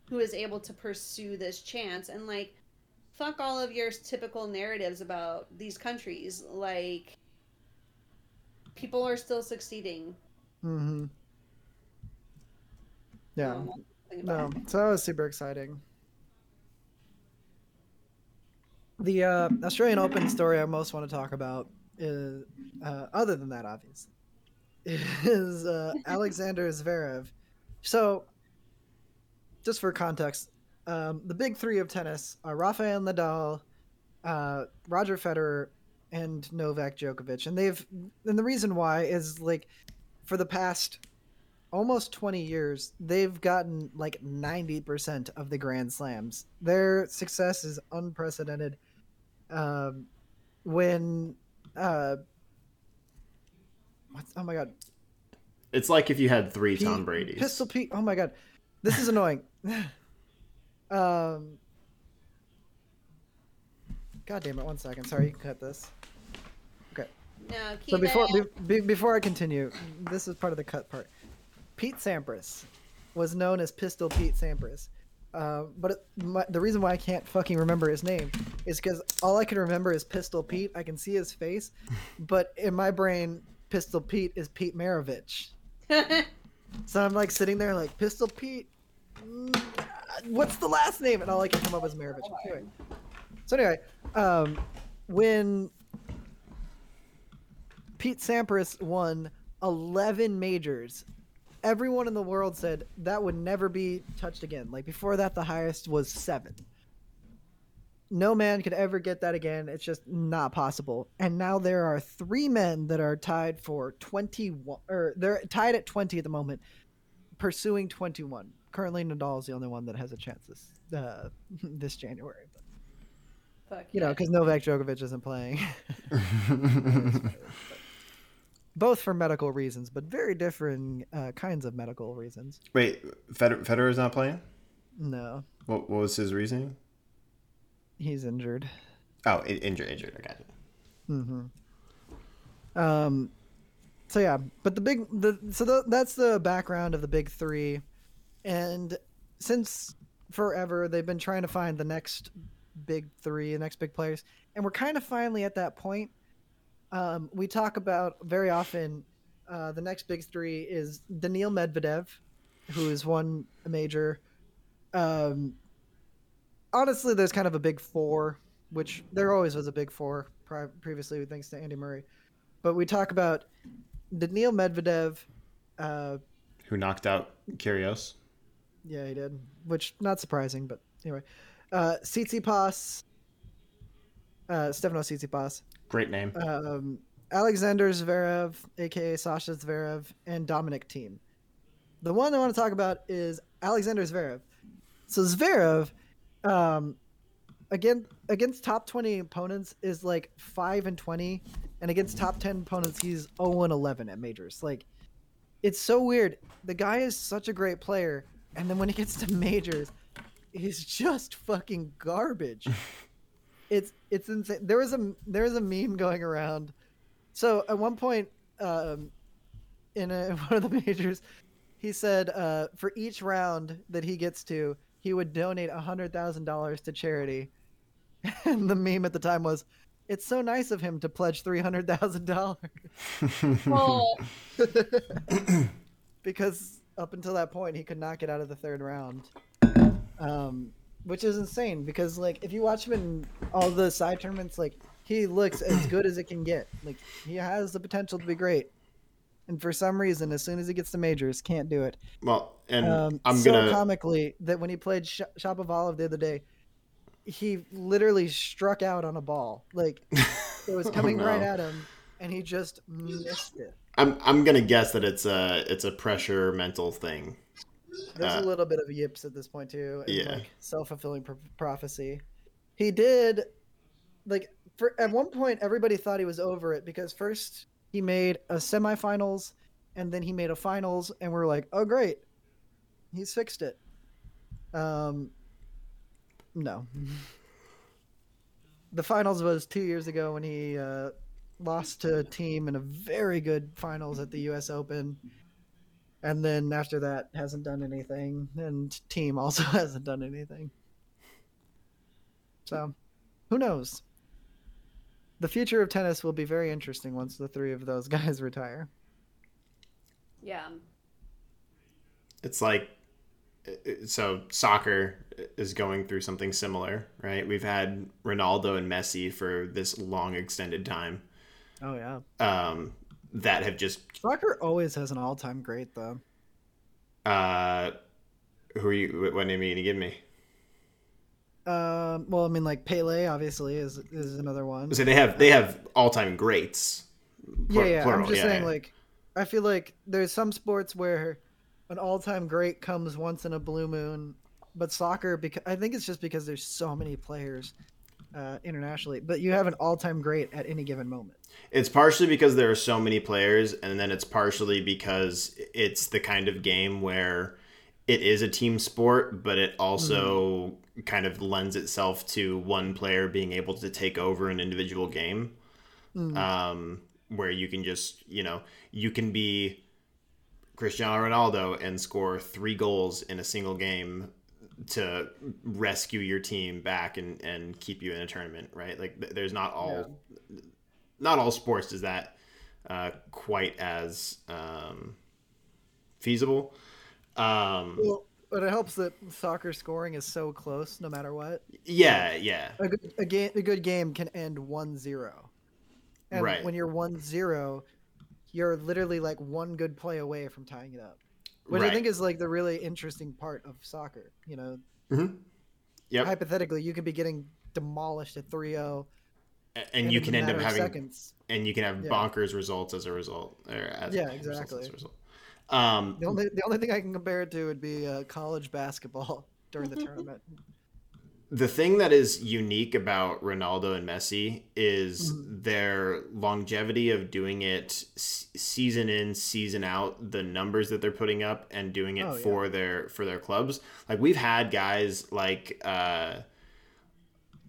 C: who is able to pursue this chance and, like, fuck all of your typical narratives about these countries. Like, people are still succeeding.
B: mm-hmm Yeah.
C: Um,
B: No, so that was super exciting. The uh, Australian Open story I most want to talk about is, uh, other than that, obviously, is uh, Alexander Zverev. So, just for context, um, the big three of tennis are Rafael Nadal, uh, Roger Federer, and Novak Djokovic, and they've and the reason why is like for the past almost 20 years they've gotten like 90% of the grand slams. Their success is unprecedented. Um when uh what's oh my god
A: It's like if you had three
B: Pete-
A: Tom Brady's.
B: Pistol Pete. Oh my god, this is annoying. um. God damn it! One second. Sorry, you can cut this. Okay.
C: No, keep
B: So before be, be- before I continue, this is part of the cut part. Pete Sampras was known as Pistol Pete Sampras. Uh, but it, my, the reason why I can't fucking remember his name is because all I can remember is Pistol Pete. I can see his face, but in my brain, Pistol Pete is Pete Maravich. So I'm like sitting there like Pistol Pete. mm, What's the last name? And all I can come up with is Maravich. Anyway. So anyway, um, when Pete Sampras won 11 majors, everyone in the world said that would never be touched again. Like before that, the highest was seven. No man could ever get that again. It's just not possible. And now there are three men that are tied for 21, or they're tied at 20 at the moment, pursuing 21. Currently, Nadal is the only one that has a chance this uh, this January. But,
C: Fuck
B: you know, because Novak Djokovic isn't playing. Both for medical reasons, but very different uh, kinds of medical reasons.
A: Wait, Federer is not playing?
B: No,
A: What, what was his reasoning?
B: He's injured.
A: Oh, in- injured, injured. I got it.
B: Mm-hmm. Um, so yeah, but the big the so the, that's the background of the big three, and since forever they've been trying to find the next big three, the next big players, and we're kind of finally at that point. Um, we talk about very often. Uh, the next big three is Daniil Medvedev, who has won a major. Um, honestly, there's kind of a big four, which there always was a big four pri- previously, thanks to Andy Murray. But we talk about Daniil Medvedev. Uh,
A: Who knocked out Kyrgios?
B: yeah, he did, which not surprising, but anyway. Uh, Tsitsipas, uh, Stefano Tsitsipas,
A: Great name.
B: um, Alexander Zverev, aka Sasha Zverev, and Dominic Thiem. The one I want to talk about is Alexander Zverev. So Zverev, um, again against top twenty opponents is like five and twenty, and against top ten opponents he's zero and eleven at majors. Like, it's so weird. The guy is such a great player, and then when he gets to majors, he's just fucking garbage. it's it's insane. There was a there was a meme going around. So at one point, um, in, a, in one of the majors, he said uh, for each round that he gets to, he would donate a hundred thousand dollars to charity. And the meme at the time was, "It's so nice of him to pledge three hundred thousand dollars."
C: Oh,
B: because up until that point he could not get out of the third round um, which is insane because like if you watch him in all the side tournaments like he looks as good as it can get like he has the potential to be great and for some reason as soon as he gets to majors can't do it
A: well, and
B: um,
A: I'm
B: so
A: gonna.
B: comically that when he played Sh- Shapovalov the other day he literally struck out on a ball like it was
A: Oh,
B: coming right at him and he just missed it
A: I'm I'm gonna guess that it's a it's a pressure mental thing.
B: There's
A: Uh,
B: a little bit of yips at this point too, and
A: Yeah.
B: like self-fulfilling pro- prophecy. He did, like, for at one point everybody thought he was over it because first he made a semifinals, and then he made a finals, and we're like, oh great, he's fixed it. Um, no. the finals was two years ago when he uh, lost to a Thiem in a very good finals at the U.S. Open and then after that hasn't done anything and Thiem also hasn't done anything so who knows the future of tennis will be very interesting once the three of those guys retire
C: yeah.
A: It's like so soccer is going through something similar, right? We've had Ronaldo and Messi for this long extended time
B: oh yeah
A: um, that have just
B: soccer always has an all-time great though
A: uh, who are you? What name are you gonna give me?
B: Um, well, I mean, like Pele obviously is is another one.
A: So they have they have all time greats.
B: yeah, yeah.
A: plural,
B: I'm just
A: yeah,
B: saying,
A: yeah.
B: like, I feel like there's some sports where an all-time great comes once in a blue moon, but soccer, because I think it's just because there's so many players uh, internationally, but you have an all-time great at any given moment.
A: It's partially because there are so many players, and then it's partially because it's the kind of game where it is a team sport, but it also kind of lends itself to one player being able to take over an individual game. Um, where you can just, you know, you can be Cristiano Ronaldo and score three goals in a single game to rescue your team back and, and keep you in a tournament, right? Like there's not all not all sports is that uh, quite as um, feasible. Um,
B: Well, but it helps that soccer scoring is so close, no matter what.
A: yeah, yeah,
B: A good a game a good game can end 1-0. And
A: Right.
B: when you're 1-0, you're literally like one good play away from tying it up. Which
A: right.
B: I think is like the really interesting part of soccer, you know.
A: yep.
B: Hypothetically, you could be getting demolished at 3-0
A: A- and you can end up having
B: seconds.
A: and you can have
B: Yeah.
A: bonkers results as a result. Or as
B: Yeah, exactly.
A: as a result. Um,
B: The only the only thing I can compare it to would be uh, college basketball during the tournament.
A: the thing that is unique about Ronaldo and Messi is
B: Mm-hmm.
A: their longevity of doing it season in, season out. The numbers that they're putting up and doing it
B: Oh, yeah.
A: for their for their clubs. Like we've had guys like uh,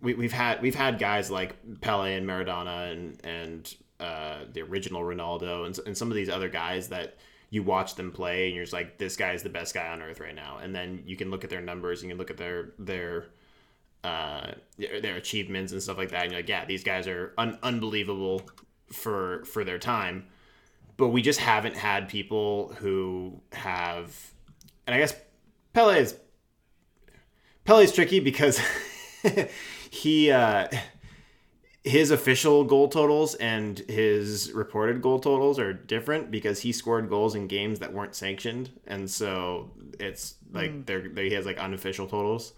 A: we, we've had we've had guys like Pele and Maradona and and uh, the original Ronaldo and, and some of these other guys that you watch them play and you're just like this guy is the best guy on earth right now. And then you can look at their numbers and you can look at their their uh, their their achievements and stuff like that. And you're like yeah these guys are un- unbelievable for for their time. But we just haven't had people who have and I guess Pele is Pele's tricky because he uh, his official goal totals and his reported goal totals are different because he scored goals in games that weren't sanctioned, and so it's like they're, they he has like unofficial totals.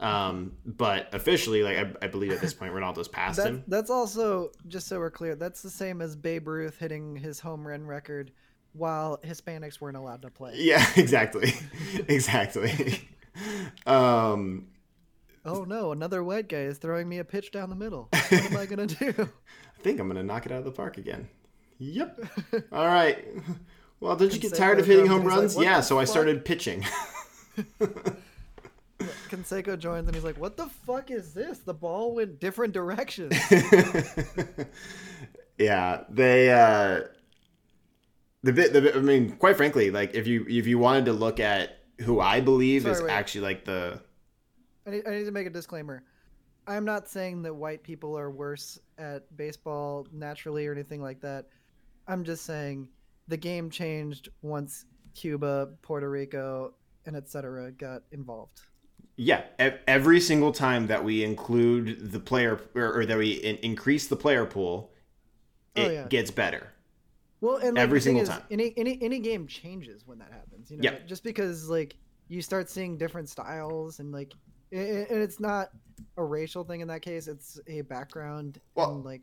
A: Um, but officially, like I, I believe at this point, Ronaldo's passed
B: That,
A: him.
B: that's also just so we're clear. That's the same as Babe Ruth hitting his home run record while Hispanics weren't allowed to play.
A: Yeah, exactly, exactly. um,
B: Oh no, another white guy is throwing me a pitch down the middle. What am I gonna do?
A: I think I'm gonna knock it out of the park again. Yep. All right. Well, did you get tired of hitting home
B: he's like,
A: runs? Yeah, so I started pitching.
B: Canseco joins and he's like, "What the fuck is this? The ball went different directions."
A: yeah, they uh the bit the bit, I mean, quite frankly, like if you if you wanted to look at who I believe is
B: wait.
A: actually like the
B: I need, I need to make a disclaimer. I'm not saying that white people are worse at baseball naturally or anything like that. I'm just saying the game changed once Cuba, Puerto Rico, and etc. got involved.
A: yeah, every single time that we include the player or, or that we in, increase the player pool,
B: Oh,
A: it
B: yeah.
A: gets better.
B: Well, and like,
A: Every single
B: is,
A: time.
B: any any any game changes when that happens. You know,
A: Yeah.
B: just because like you start seeing different styles and like, and it's not a racial thing in that case. It's a background
A: Well,
B: and like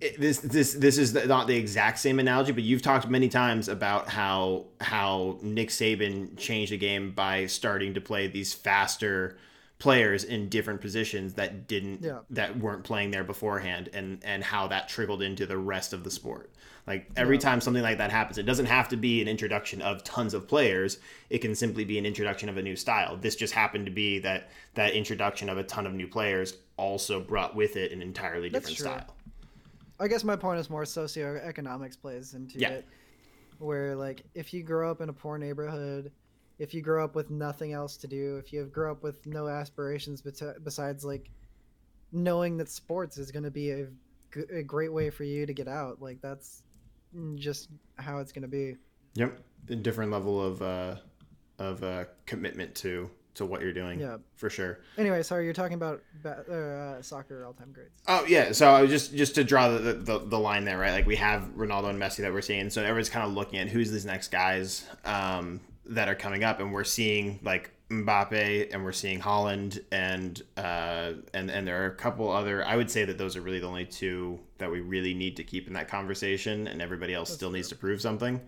A: it- this this this is not the exact same analogy, but you've talked many times about how how Nick Saban changed the game by starting to play these faster players in different positions that didn't
B: Yeah.
A: that weren't playing there beforehand and and how that trickled into the rest of the sport. Like every
B: Yeah.
A: time something like that happens, it doesn't have to be an introduction of tons of players. It can simply be an introduction of a new style. This just happened to be that that introduction of a ton of new players also brought with it an entirely
B: That's
A: different
B: true.
A: style.
B: I guess my point is more socioeconomics plays into
A: Yeah.
B: it, where like if you grow up in a poor neighborhood, if you grow up with nothing else to do, if you grow up with no aspirations besides like knowing that sports is going to be a, g- a great way for you to get out, like that's just how it's going to be.
A: Yep, a different level of uh, of uh, commitment to to what you're doing.
B: Yeah.
A: for sure.
B: Anyway, sorry, you're talking about uh, soccer all-time greats.
A: Oh yeah, so I was just just to draw the, the the line there, right? Like we have Ronaldo and Messi that we're seeing, so everyone's kind of looking at who's these next guys um, that are coming up, and we're seeing like Mbappe and we're seeing Haaland and uh, and and there are a couple other. I would say that those are really the only two that we really need to keep in that conversation, and everybody else
B: That's
A: still
B: true.
A: needs to prove something.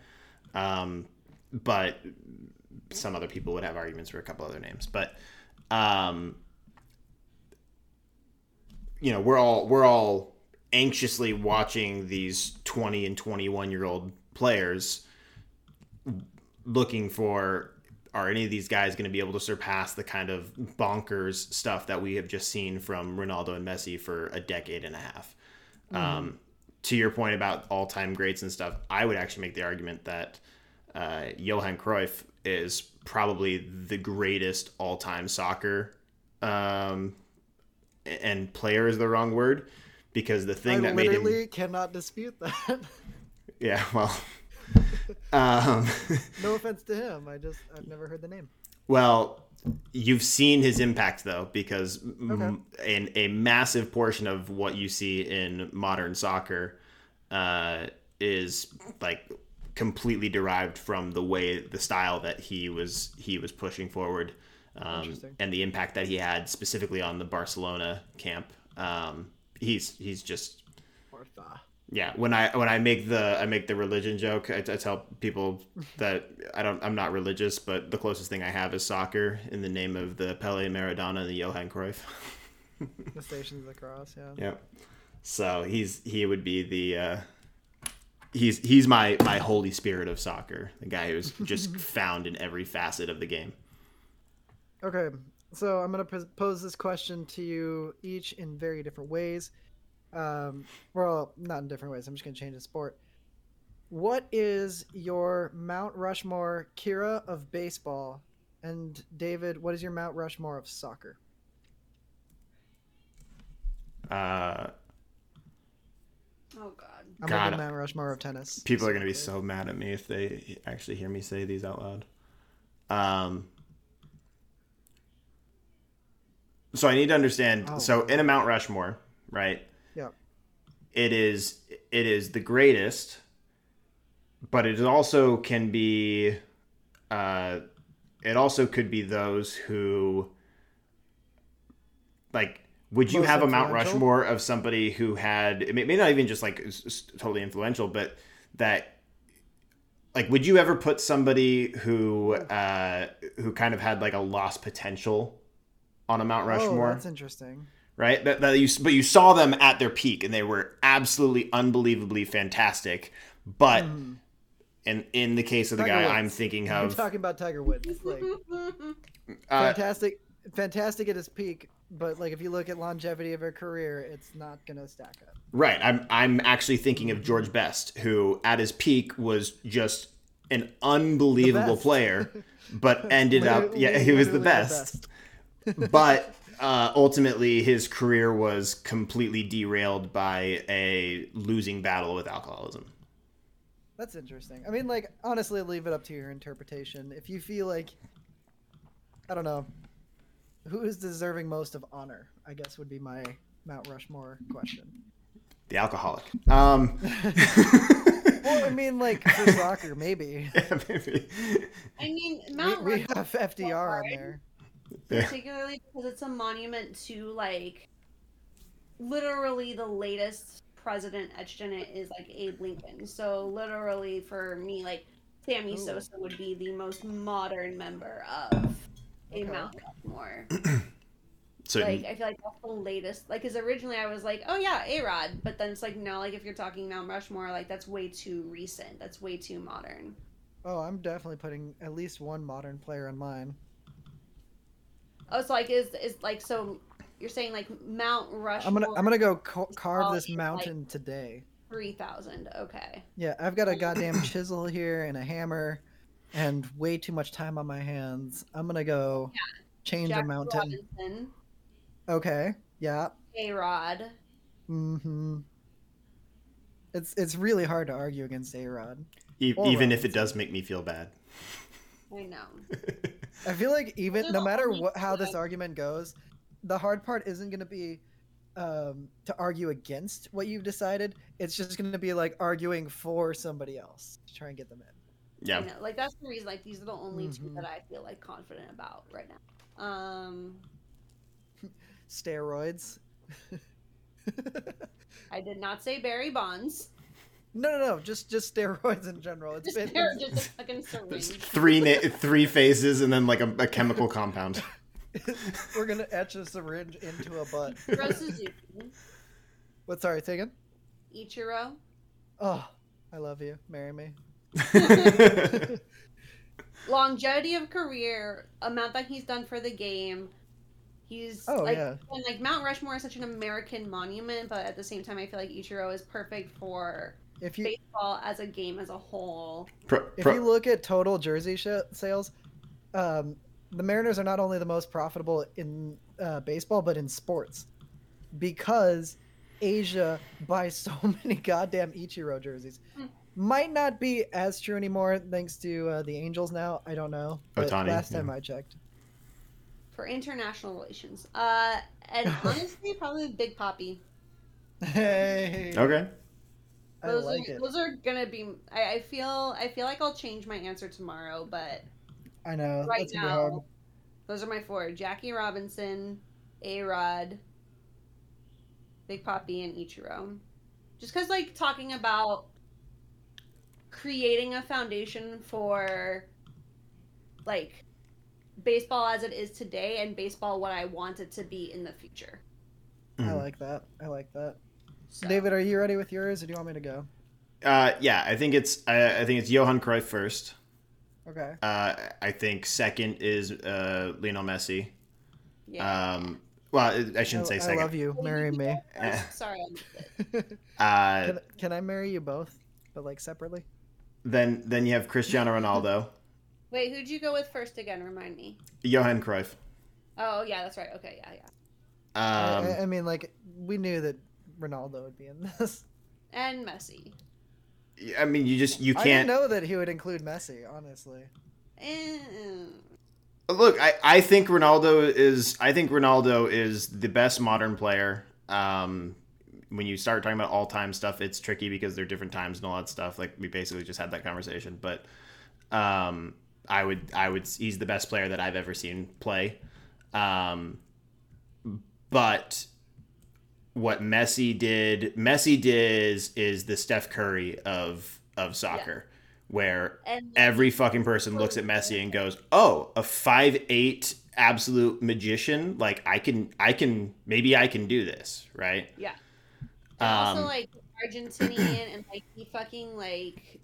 A: Um, but some other people would have arguments for a couple other names, but um, you know, we're all we're all anxiously watching these 20 and 21 year old players looking for are any of these guys going to be able to surpass the kind of bonkers stuff that we have just seen from Ronaldo and Messi for a decade and a half. Um, to your point about all time greats and stuff, I would actually make the argument that uh, Johan Cruyff is probably the greatest all time soccer um, and player is the wrong word because the thing
B: I
A: that made
B: literally
A: him
B: cannot dispute that.
A: yeah well um,
B: no offense to him. I just I've never heard the name.
A: well you've seen his impact though because m- in a massive portion of what you see in modern soccer uh, is like completely derived from the way the style that he was he was pushing forward um, and the impact that he had specifically on the Barcelona camp um, he's he's just. Yeah when i when i make the i make the religion joke I, I tell people that i don't i'm not religious but the closest thing i have is soccer in the name of the pele maradona and the johan cruyff
B: The stations of the cross yeah.
A: yep so he's he would be the uh he's he's my my holy spirit of soccer the guy who's just found in every facet of the game
B: Okay, so I'm gonna pose this question to you each in very different ways. Um, well, not in different ways. I'm just gonna change the sport. What is your Mount Rushmore Kira of baseball? And David, what is your Mount Rushmore of soccer?
A: uh
C: Oh God.
B: I'm
A: God.
B: gonna Mount Rushmore of tennis.
A: people are going to be so mad at me if they actually hear me say these out loud. Um, so I need to understand.
B: Oh.
A: So in a Mount Rushmore, right? It is it is the greatest, but it also can be, uh, it also could be those who, like, would you
B: Most
A: have a Mount? Rushmore of somebody who had it may, may not even just like totally influential, but that like would you ever put somebody who uh who kind of had like a lost potential on a Mount
B: Oh,
A: Rushmore?
B: that's interesting.
A: Right? That, that you, but you saw them at their peak, and they were absolutely unbelievably fantastic. But
B: Mhm.
A: in in the case of the
B: Tiger
A: guy
B: Woods.
A: I'm thinking of,
B: talking about Tiger Woods. Like
A: uh,
B: fantastic, fantastic at his peak, but like if you look at longevity of her career, it's not gonna stack up.
A: right? I'm I'm actually thinking of George Best, who at his peak was just an unbelievable player, but ended up yeah he was the
B: Literally
A: best. but uh, ultimately his career was completely derailed by a losing battle with alcoholism.
B: That's interesting. I mean, like honestly, leave it up to your interpretation. If you feel like, I don't know, who is deserving most of honor? I guess would be my Mount Rushmore question.
A: The alcoholic. Um,
B: Well, I mean, like for soccer, maybe
A: yeah, maybe.
C: I mean,
B: we,
C: Mount
B: we
C: Rushmore,
B: have FDR on
C: hard.
B: there.
A: Yeah.
C: particularly because it's a monument to like literally the latest president etched in it is like Abe Lincoln. So literally for me, like Sammy
B: Ooh.
C: Sosa would be the most modern member of a
B: Okay.
C: Mount Rushmore.
A: So
C: like I feel like that's the latest. Like, because originally I was like, oh yeah, A Rod, but then it's like now, like if you're talking Mount Rushmore, like that's way too recent. That's way too modern.
B: Oh, I'm definitely putting at least one modern player in mine.
C: Oh, it's like is is like so. You're saying like Mount Rushmore?
B: I'm gonna I'm gonna go ca- carve this
C: like-
B: mountain today.
C: three thousand. Okay.
B: Yeah, I've got a goddamn chisel here and a hammer, and way too much time on my hands. I'm gonna go change a
C: Jack
B: mountain.
C: Robinson,
B: Okay. Yeah.
C: A Rod.
B: Mm-hmm. It's it's really hard to argue against A Rod.
A: e-
B: or
A: even if it does make me feel bad.
C: I know.
B: I feel like even no matter what how this argument goes, the hard part isn't going to be um, to argue against what you've decided. It's just going to be like arguing for somebody else to try and get them in.
A: Yeah.
C: You know, like that's the reason. Like these are the only two
B: Mhm.
C: that I feel like confident about right now. Um,
B: Steroids.
C: I did not say Barry Bonds.
B: No, no, no. Just just steroids in general. It's
C: Just,
B: been
C: they're just a fucking syringe.
A: three na- three phases and then like a, a chemical compound.
B: we're gonna etch a syringe into a butt.
C: Hiro Suzuki,
B: What? Sorry, say again.
C: Ichiro.
B: Oh, I love you. Marry me.
C: longevity of career, amount that he's done for the game. He's
B: Oh,
C: like,
B: yeah.
C: and like Mount Rushmore is such an American monument, but at the same time, I feel like Ichiro is perfect for
B: If you
C: baseball as a game as a whole.
A: Pro,
B: if
A: pro-
B: you look at total jersey sh- sales, um, the Mariners are not only the most profitable in uh, baseball, but in sports, because Asia buys so many goddamn Ichiro jerseys.
C: Hmm.
B: Might not be as true anymore thanks to uh, the Angels now. I don't know. But
A: Ohtani,
B: last time
A: yeah.
B: I checked.
C: for international relations. Uh, and honestly, probably Big Poppy.
B: Hey,
A: okay.
B: I
C: Those
B: like
C: are
B: it.
C: those are gonna be. I, I feel I feel like I'll change my answer tomorrow, but
B: I know.
C: right
B: that's gonna hard.
C: now, those are my four: Jackie Robinson, A Rod, Big Poppy, and Ichiro. Just because, like, talking about creating a foundation for like baseball as it is today and baseball what I want it to be in the future.
B: I
A: Mhm.
B: like that. I like that.
C: So,
B: David, are you ready with yours, or do you want me to go?
A: Uh, yeah, I think it's I, I think it's Johan Cruyff first.
B: Okay.
A: Uh, I think second is uh, Lionel Messi.
C: yeah.
A: Um, well, I shouldn't say
B: I, I love you. Marry me.
C: Sorry, I missed it.
A: Uh,
B: Can, can I marry you both, but like separately?
A: then then you have Cristiano Ronaldo,
C: Wait, who'd you go with first again? Remind me.
A: Johan Cruyff.
C: Oh yeah, that's right. Okay, yeah, yeah.
A: Um,
B: I, I mean, like we knew that Ronaldo would be in this.
C: And Messi.
A: I mean, you just you
B: I didn't
A: can't
B: know that he would include Messi. Honestly,
C: Eh,
A: look. I, I think Ronaldo is I think Ronaldo is the best modern player. Um, when you start talking about all time stuff, it's tricky because there are different times and all that stuff. Like we basically just had that conversation, but um, I would I would he's the best player that I've ever seen play. Um, but what Messi did, Messi did is, is the Steph Curry of of soccer, where
C: and
A: every fucking person looks at Messi and goes, "Oh, a five eight absolute magician! Like I can, I can, maybe I can do this, right?"
C: yeah. And also
A: Um,
C: like Argentinian and like he fucking like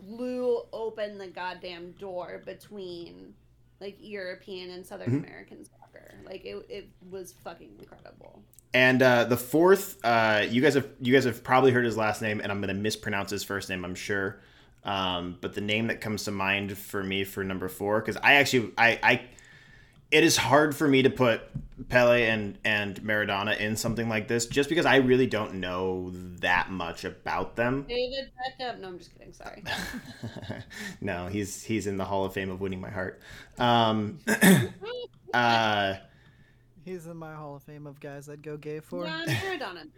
C: blew open the goddamn door between like European and Southern
A: Mhm.
C: American soccer. Like it, it was fucking incredible.
A: And uh, the fourth, uh, you guys have you guys have probably heard his last name, and I'm going to mispronounce his first name, I'm sure. Um, but the name that comes to mind for me for number four, because I actually I, I it is hard for me to put Pele and and Maradona in something like this, just because I really don't know that much about them.
C: David Beckham. No, I'm just kidding. Sorry.
A: no, he's he's in the Hall of Fame of winning my heart. Um, uh,
B: he's in my Hall of Fame of guys I'd go gay for.
C: John Maradona.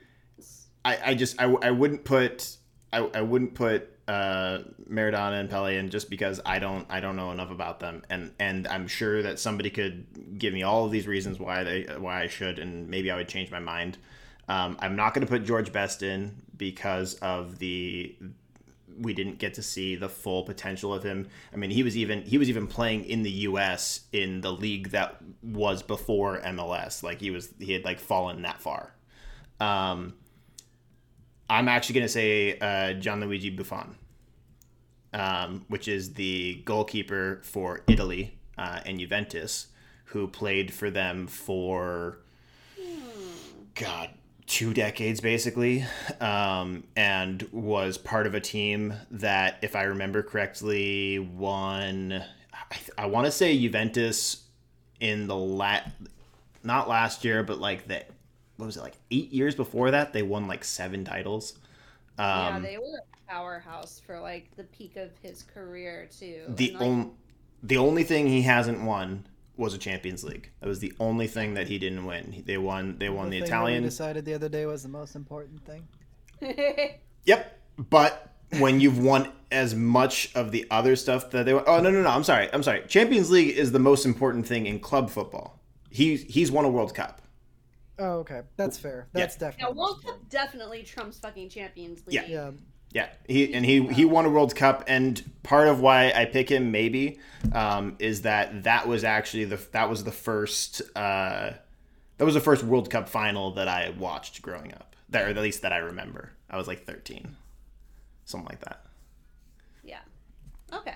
A: I, I just I, I wouldn't put I, I wouldn't put uh, Maradona and Pele in just because I don't I don't know enough about them and and I'm sure that somebody could give me all of these reasons why they why I should and maybe I would change my mind. Um, I'm not going to put George Best in because of the we didn't get to see the full potential of him. I mean, he was even he was even playing in the U.S. in the league that was before MLS. Like he was he had like fallen that far. Um, I'm actually going to say uh, Gianluigi Buffon, um, which is the goalkeeper for Italy uh, and Juventus, who played for them for God two decades basically, um, and was part of a team that, if I remember correctly, won. I, I want to say Juventus in the lat, not last year, but like the what was it like eight years before that they won like seven titles.
C: yeah,
A: Um,
C: they were a powerhouse for like the peak of his career too.
A: the
C: like,
A: only the only thing he hasn't won was a Champions League. That was the only thing that he didn't win. They won. They won the,
B: thing that we
A: Italian.
B: decided the other day was the most important thing.
A: Yep, but when you've won as much of the other stuff that they want. Oh no no no! I'm sorry. I'm sorry. Champions League is the most important thing in club football. He he's won a World Cup.
B: Oh, okay, that's fair. That's
C: Yeah,
B: definitely
C: World Cup definitely trumps fucking Champions League.
A: Yeah.
B: Yeah,
A: Yeah, he and he he won a World Cup, and part of why I pick him maybe um, is that that was actually the that was the first uh, that was the first World Cup final that I watched growing up. That or at least that I remember. I was like thirteen, something like that.
C: Yeah. Okay.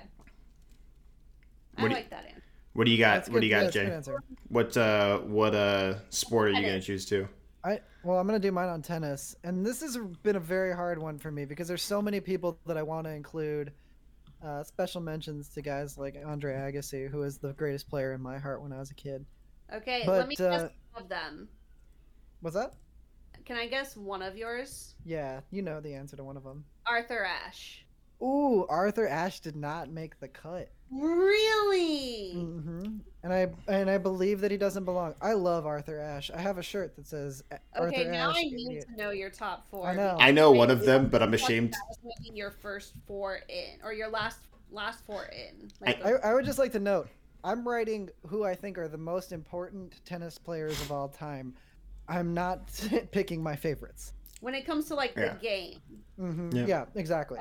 C: I
A: What do you-
C: like that answer.
A: What do you got?
B: that's
A: What do you got,
B: That's
A: Jay?
B: answer.
A: What uh what uh sport are you gonna choose to?
B: I well, I'm gonna do mine on tennis, and this has been a very hard one for me because there's so many people that I want to include. Uh, special mentions to guys like Andre Agassi, who is the greatest player in my heart when I was a kid.
C: Okay,
B: But,
C: let me
B: uh,
C: guess one of them.
B: What's that?
C: Can I guess one of yours?
B: Yeah, you know the answer to one of them.
C: Arthur Ashe.
B: Ooh, Arthur Ashe did not make the cut.
C: Really?
B: Mm-hmm. And I and I believe that he doesn't belong. I love Arthur Ashe. I have a shirt that says A-
C: Okay,
B: Arthur
C: now
B: Ashe.
C: I need
B: idiot.
C: to know your top four.
B: I know.
A: I know one of them, but I'm ashamed.
C: was your first four in, or your last last four in.
A: I-
C: Like
B: I,
C: the-
B: I would just like to note, I'm writing who I think are the most important tennis players of all time. I'm not picking my favorites.
C: when it comes to like
A: Yeah.
C: the game,
B: Mm-hmm.
A: Yeah.
B: Yeah. exactly.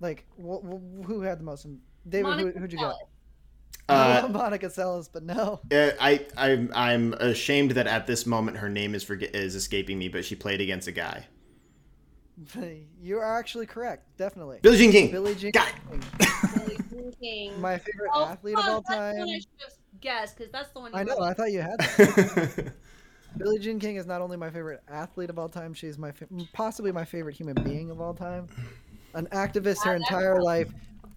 B: Like, wh- wh- who had the most? David, who,
C: Monica
B: who'd you get?
A: Uh,
B: Monica Seles, but no.
A: I I'm I'm ashamed that at this moment her name is forget is escaping me, but she played against a guy.
B: You are actually correct. Definitely.
A: Billie Jean King.
B: Billie Jean
A: Got
B: King,
C: Billie Jean King.
B: my favorite
C: Oh,
B: athlete of
C: fuck,
B: all
C: that's the one
B: time.
C: I should have guessed because that's the one. You
B: I know.
C: wrote.
B: I thought you had that. Billie Jean King is not only my favorite athlete of all time, she's my fa- possibly my favorite human being of all time. An activist her entire life,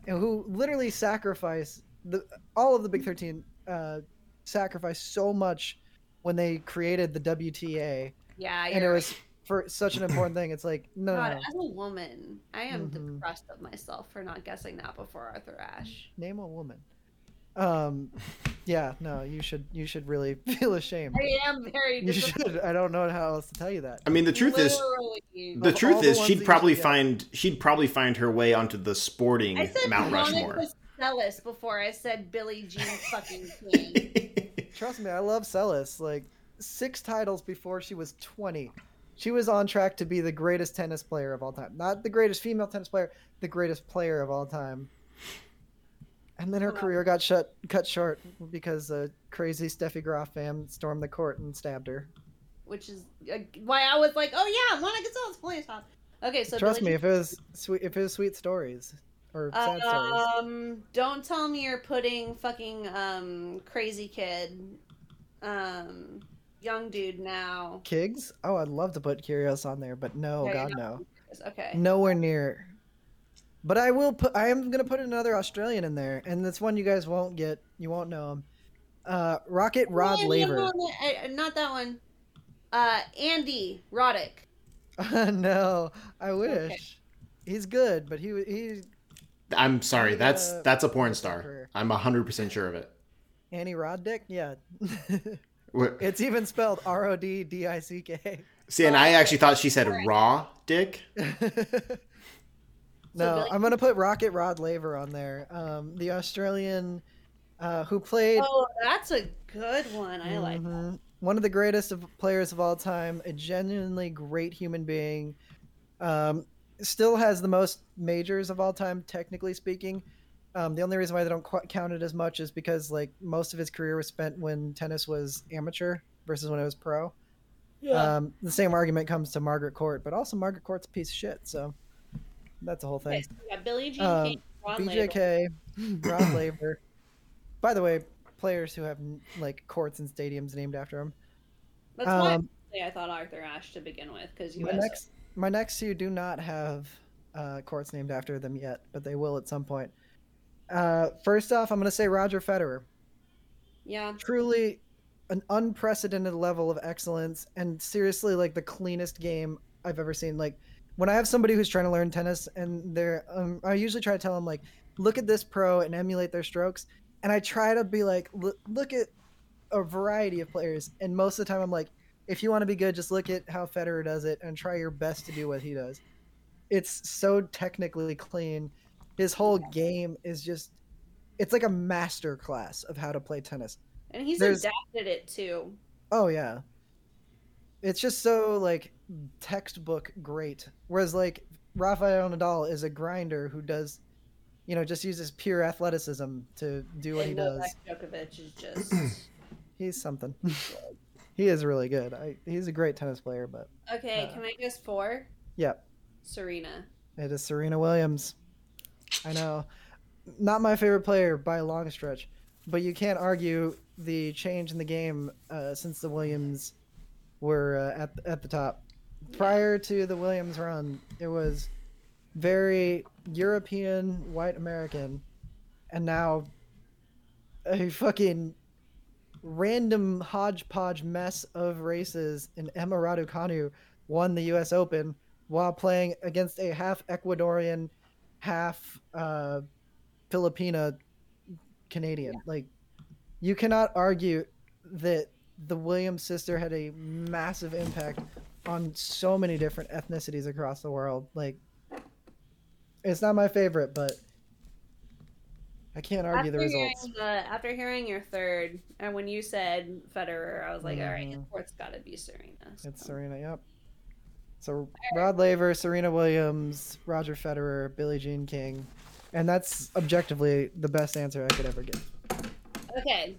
B: and who literally sacrificed the all of the Big Thirteen uh, sacrificed so much when they created the WTA,
C: Yeah,
B: and it was for such an important thing. It's like no, no,
C: God,
B: no.
C: as a woman, I am
B: Mhm.
C: depressed of myself for not guessing that before Arthur Ashe.
B: name a woman. Um, yeah, no, you should you should really feel ashamed.
C: I am very
B: You should. I don't know how else to tell you that.
A: I mean, the truth is, the
B: Of
A: truth
B: all the
A: is, she'd
B: that you
A: probably
B: should
A: find she'd probably find her way onto the sporting
C: I said
A: Mount Rushmore.
C: Monica Seles before I said Billie Jean fucking King.
B: Trust me, I love Seles. Like six titles before she was 20. She was on track to be the greatest tennis player of all time. Not the greatest female tennis player, the greatest player of all time. And then her career got shut cut short because a crazy Steffi Graf fan stormed the court and stabbed her.
C: which is uh, why I was like, oh yeah, Monica Seles playing top. Okay, so
B: Trust
C: Billie
B: me, if it was sweet, if it was sweet stories or sad stories.
C: Um, don't tell me you're putting fucking um crazy kid, um, young dude now.
B: Kigs? Oh, I'd love to put Kyrgios on there, but no,
C: Okay,
B: God no.
C: Okay.
B: Nowhere near. But I will put. I am gonna put another Australian in there, and this one you guys won't get. You won't know him. Uh, Rocket Rod
C: Yeah, no,
B: Laver.
C: no, no, uh, not that one. Uh, Andy Roddick.
B: no, I wish. He's good, but he he
A: I'm sorry,
B: He,
A: that's
B: uh,
A: that's a porn star.
B: career?
A: I'm hundred percent sure of it.
B: Annie Roddick. Yeah, it's even spelled R O D D I C K.
A: See, and I actually thought she said raw dick.
B: No,
C: Billy-
B: I'm gonna put Rocket Rod Laver on there. Um, the Australian uh, who played
C: Oh, that's a good one. I like. that.
B: One of the greatest of players of all time, a genuinely great human being. Um, still has the most majors of all time, technically speaking. Um, the only reason why they don't qu- count it as much is because like most of his career was spent when tennis was amateur versus when it was pro. Um, the same argument comes to Margaret Court, but also Margaret Court's a piece of shit. So that's the whole
C: Okay,
B: thing.
C: so we got Billie Jean
B: Um,
C: King, Ron.
B: BJK, Rod Laver. By the way, players who have like courts and stadiums named after them.
C: That's why
B: Um,
C: I thought Arthur Ashe to begin with because you
B: my next, my next two do not have uh, courts named after them yet, but they will at some point. Uh, first off, I'm going to say Roger Federer.
C: Yeah.
B: Truly an unprecedented level of excellence, and seriously, like the cleanest game I've ever seen. Like when I have somebody who's trying to learn tennis, and they're, um, I usually try to tell them like, look at this pro and emulate their strokes, and I try to be like, look, at a variety of players, and most of the time I'm like, if you want to be good, just look at how Federer does it and try your best to do what he does. it's so technically clean. His whole game is just it's like a master class of how to play tennis.
C: And he's
B: There's-
C: adapted it too.
B: Oh yeah. It's just so like textbook great. Whereas like Rafael Nadal is a grinder who does you know, just uses pure athleticism to do what he
C: and
B: does.
C: Djokovic is just
B: He's something. he is really good. I, he's a great tennis player, but
C: okay.
B: Uh,
C: Can I guess four?
B: Yep.
C: Serena.
B: it is Serena Williams. I know. Not my favorite player by a long stretch, but you can't argue the change in the game uh, since the Williams were uh, at at the top. Prior to the Williams run, it was very European, white American, and now a fucking random hodgepodge mess of races in Emma Raducanu won the U.S. Open while playing against a half Ecuadorian, half uh, Filipina Canadian. Like, you cannot argue that the Williams sister had a massive impact on so many different ethnicities across the world. Like, it's not my favorite, but I can't argue the results.
C: Hearing after hearing your third, and when you said Federer, I was like, all right,
B: Mhm.
C: fourth's got to be Serena.
B: It's. Serena, yep. So Rod Laver, Serena Williams, Roger Federer, Billie Jean King, and that's objectively the best answer I could ever give.
C: Okay.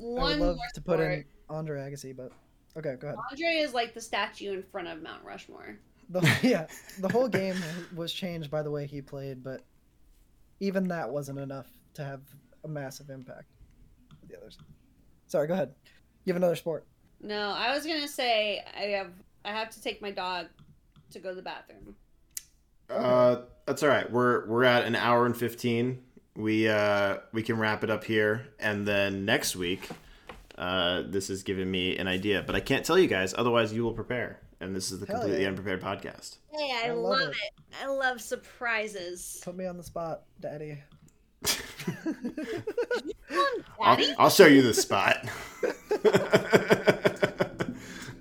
B: I
C: One
B: would love to put in. Andre Agassi, but okay, go ahead.
C: Andre is like the statue in front of Mount Rushmore.
B: The, yeah, the whole game was changed by the way he played, but even that wasn't enough to have a massive impact. with The others. Sorry, go ahead. You have another sport.
C: No, I was gonna say I have I have to take my dog to go to the bathroom.
A: Uh, that's all right. We're we're at an hour and fifteen. We uh we can wrap it up here, and then next week, uh, this has given me an idea, but I can't tell you guys. Otherwise, you will prepare, and this is the
B: Hell
A: completely
B: yeah.
A: unprepared podcast.
C: Hey,
B: I
C: I,
B: love
C: love,
B: it.
C: it. I love surprises.
B: Put me on the spot, Daddy.
A: I'll,
C: Daddy,
A: I'll show you the spot.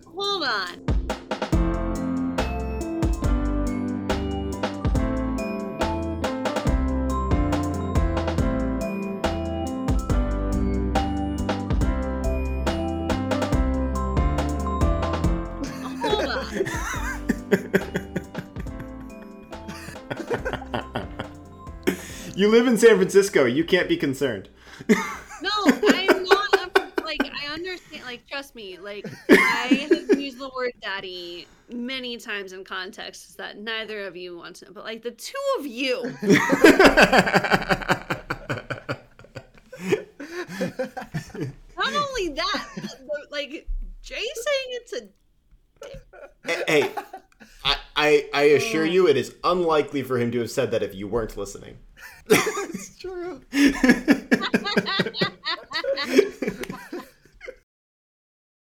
C: hold on.
A: You live in San Francisco. You can't be concerned.
C: No, I'm not. Like I understand. Like trust me. Like I have used the word "daddy" many times in contexts that neither of you want to know. But like the two of you, not only that, but, like Jay saying it's a
A: hey, I, I I assure you, it is unlikely for him to have said that if you weren't listening.
B: it's true.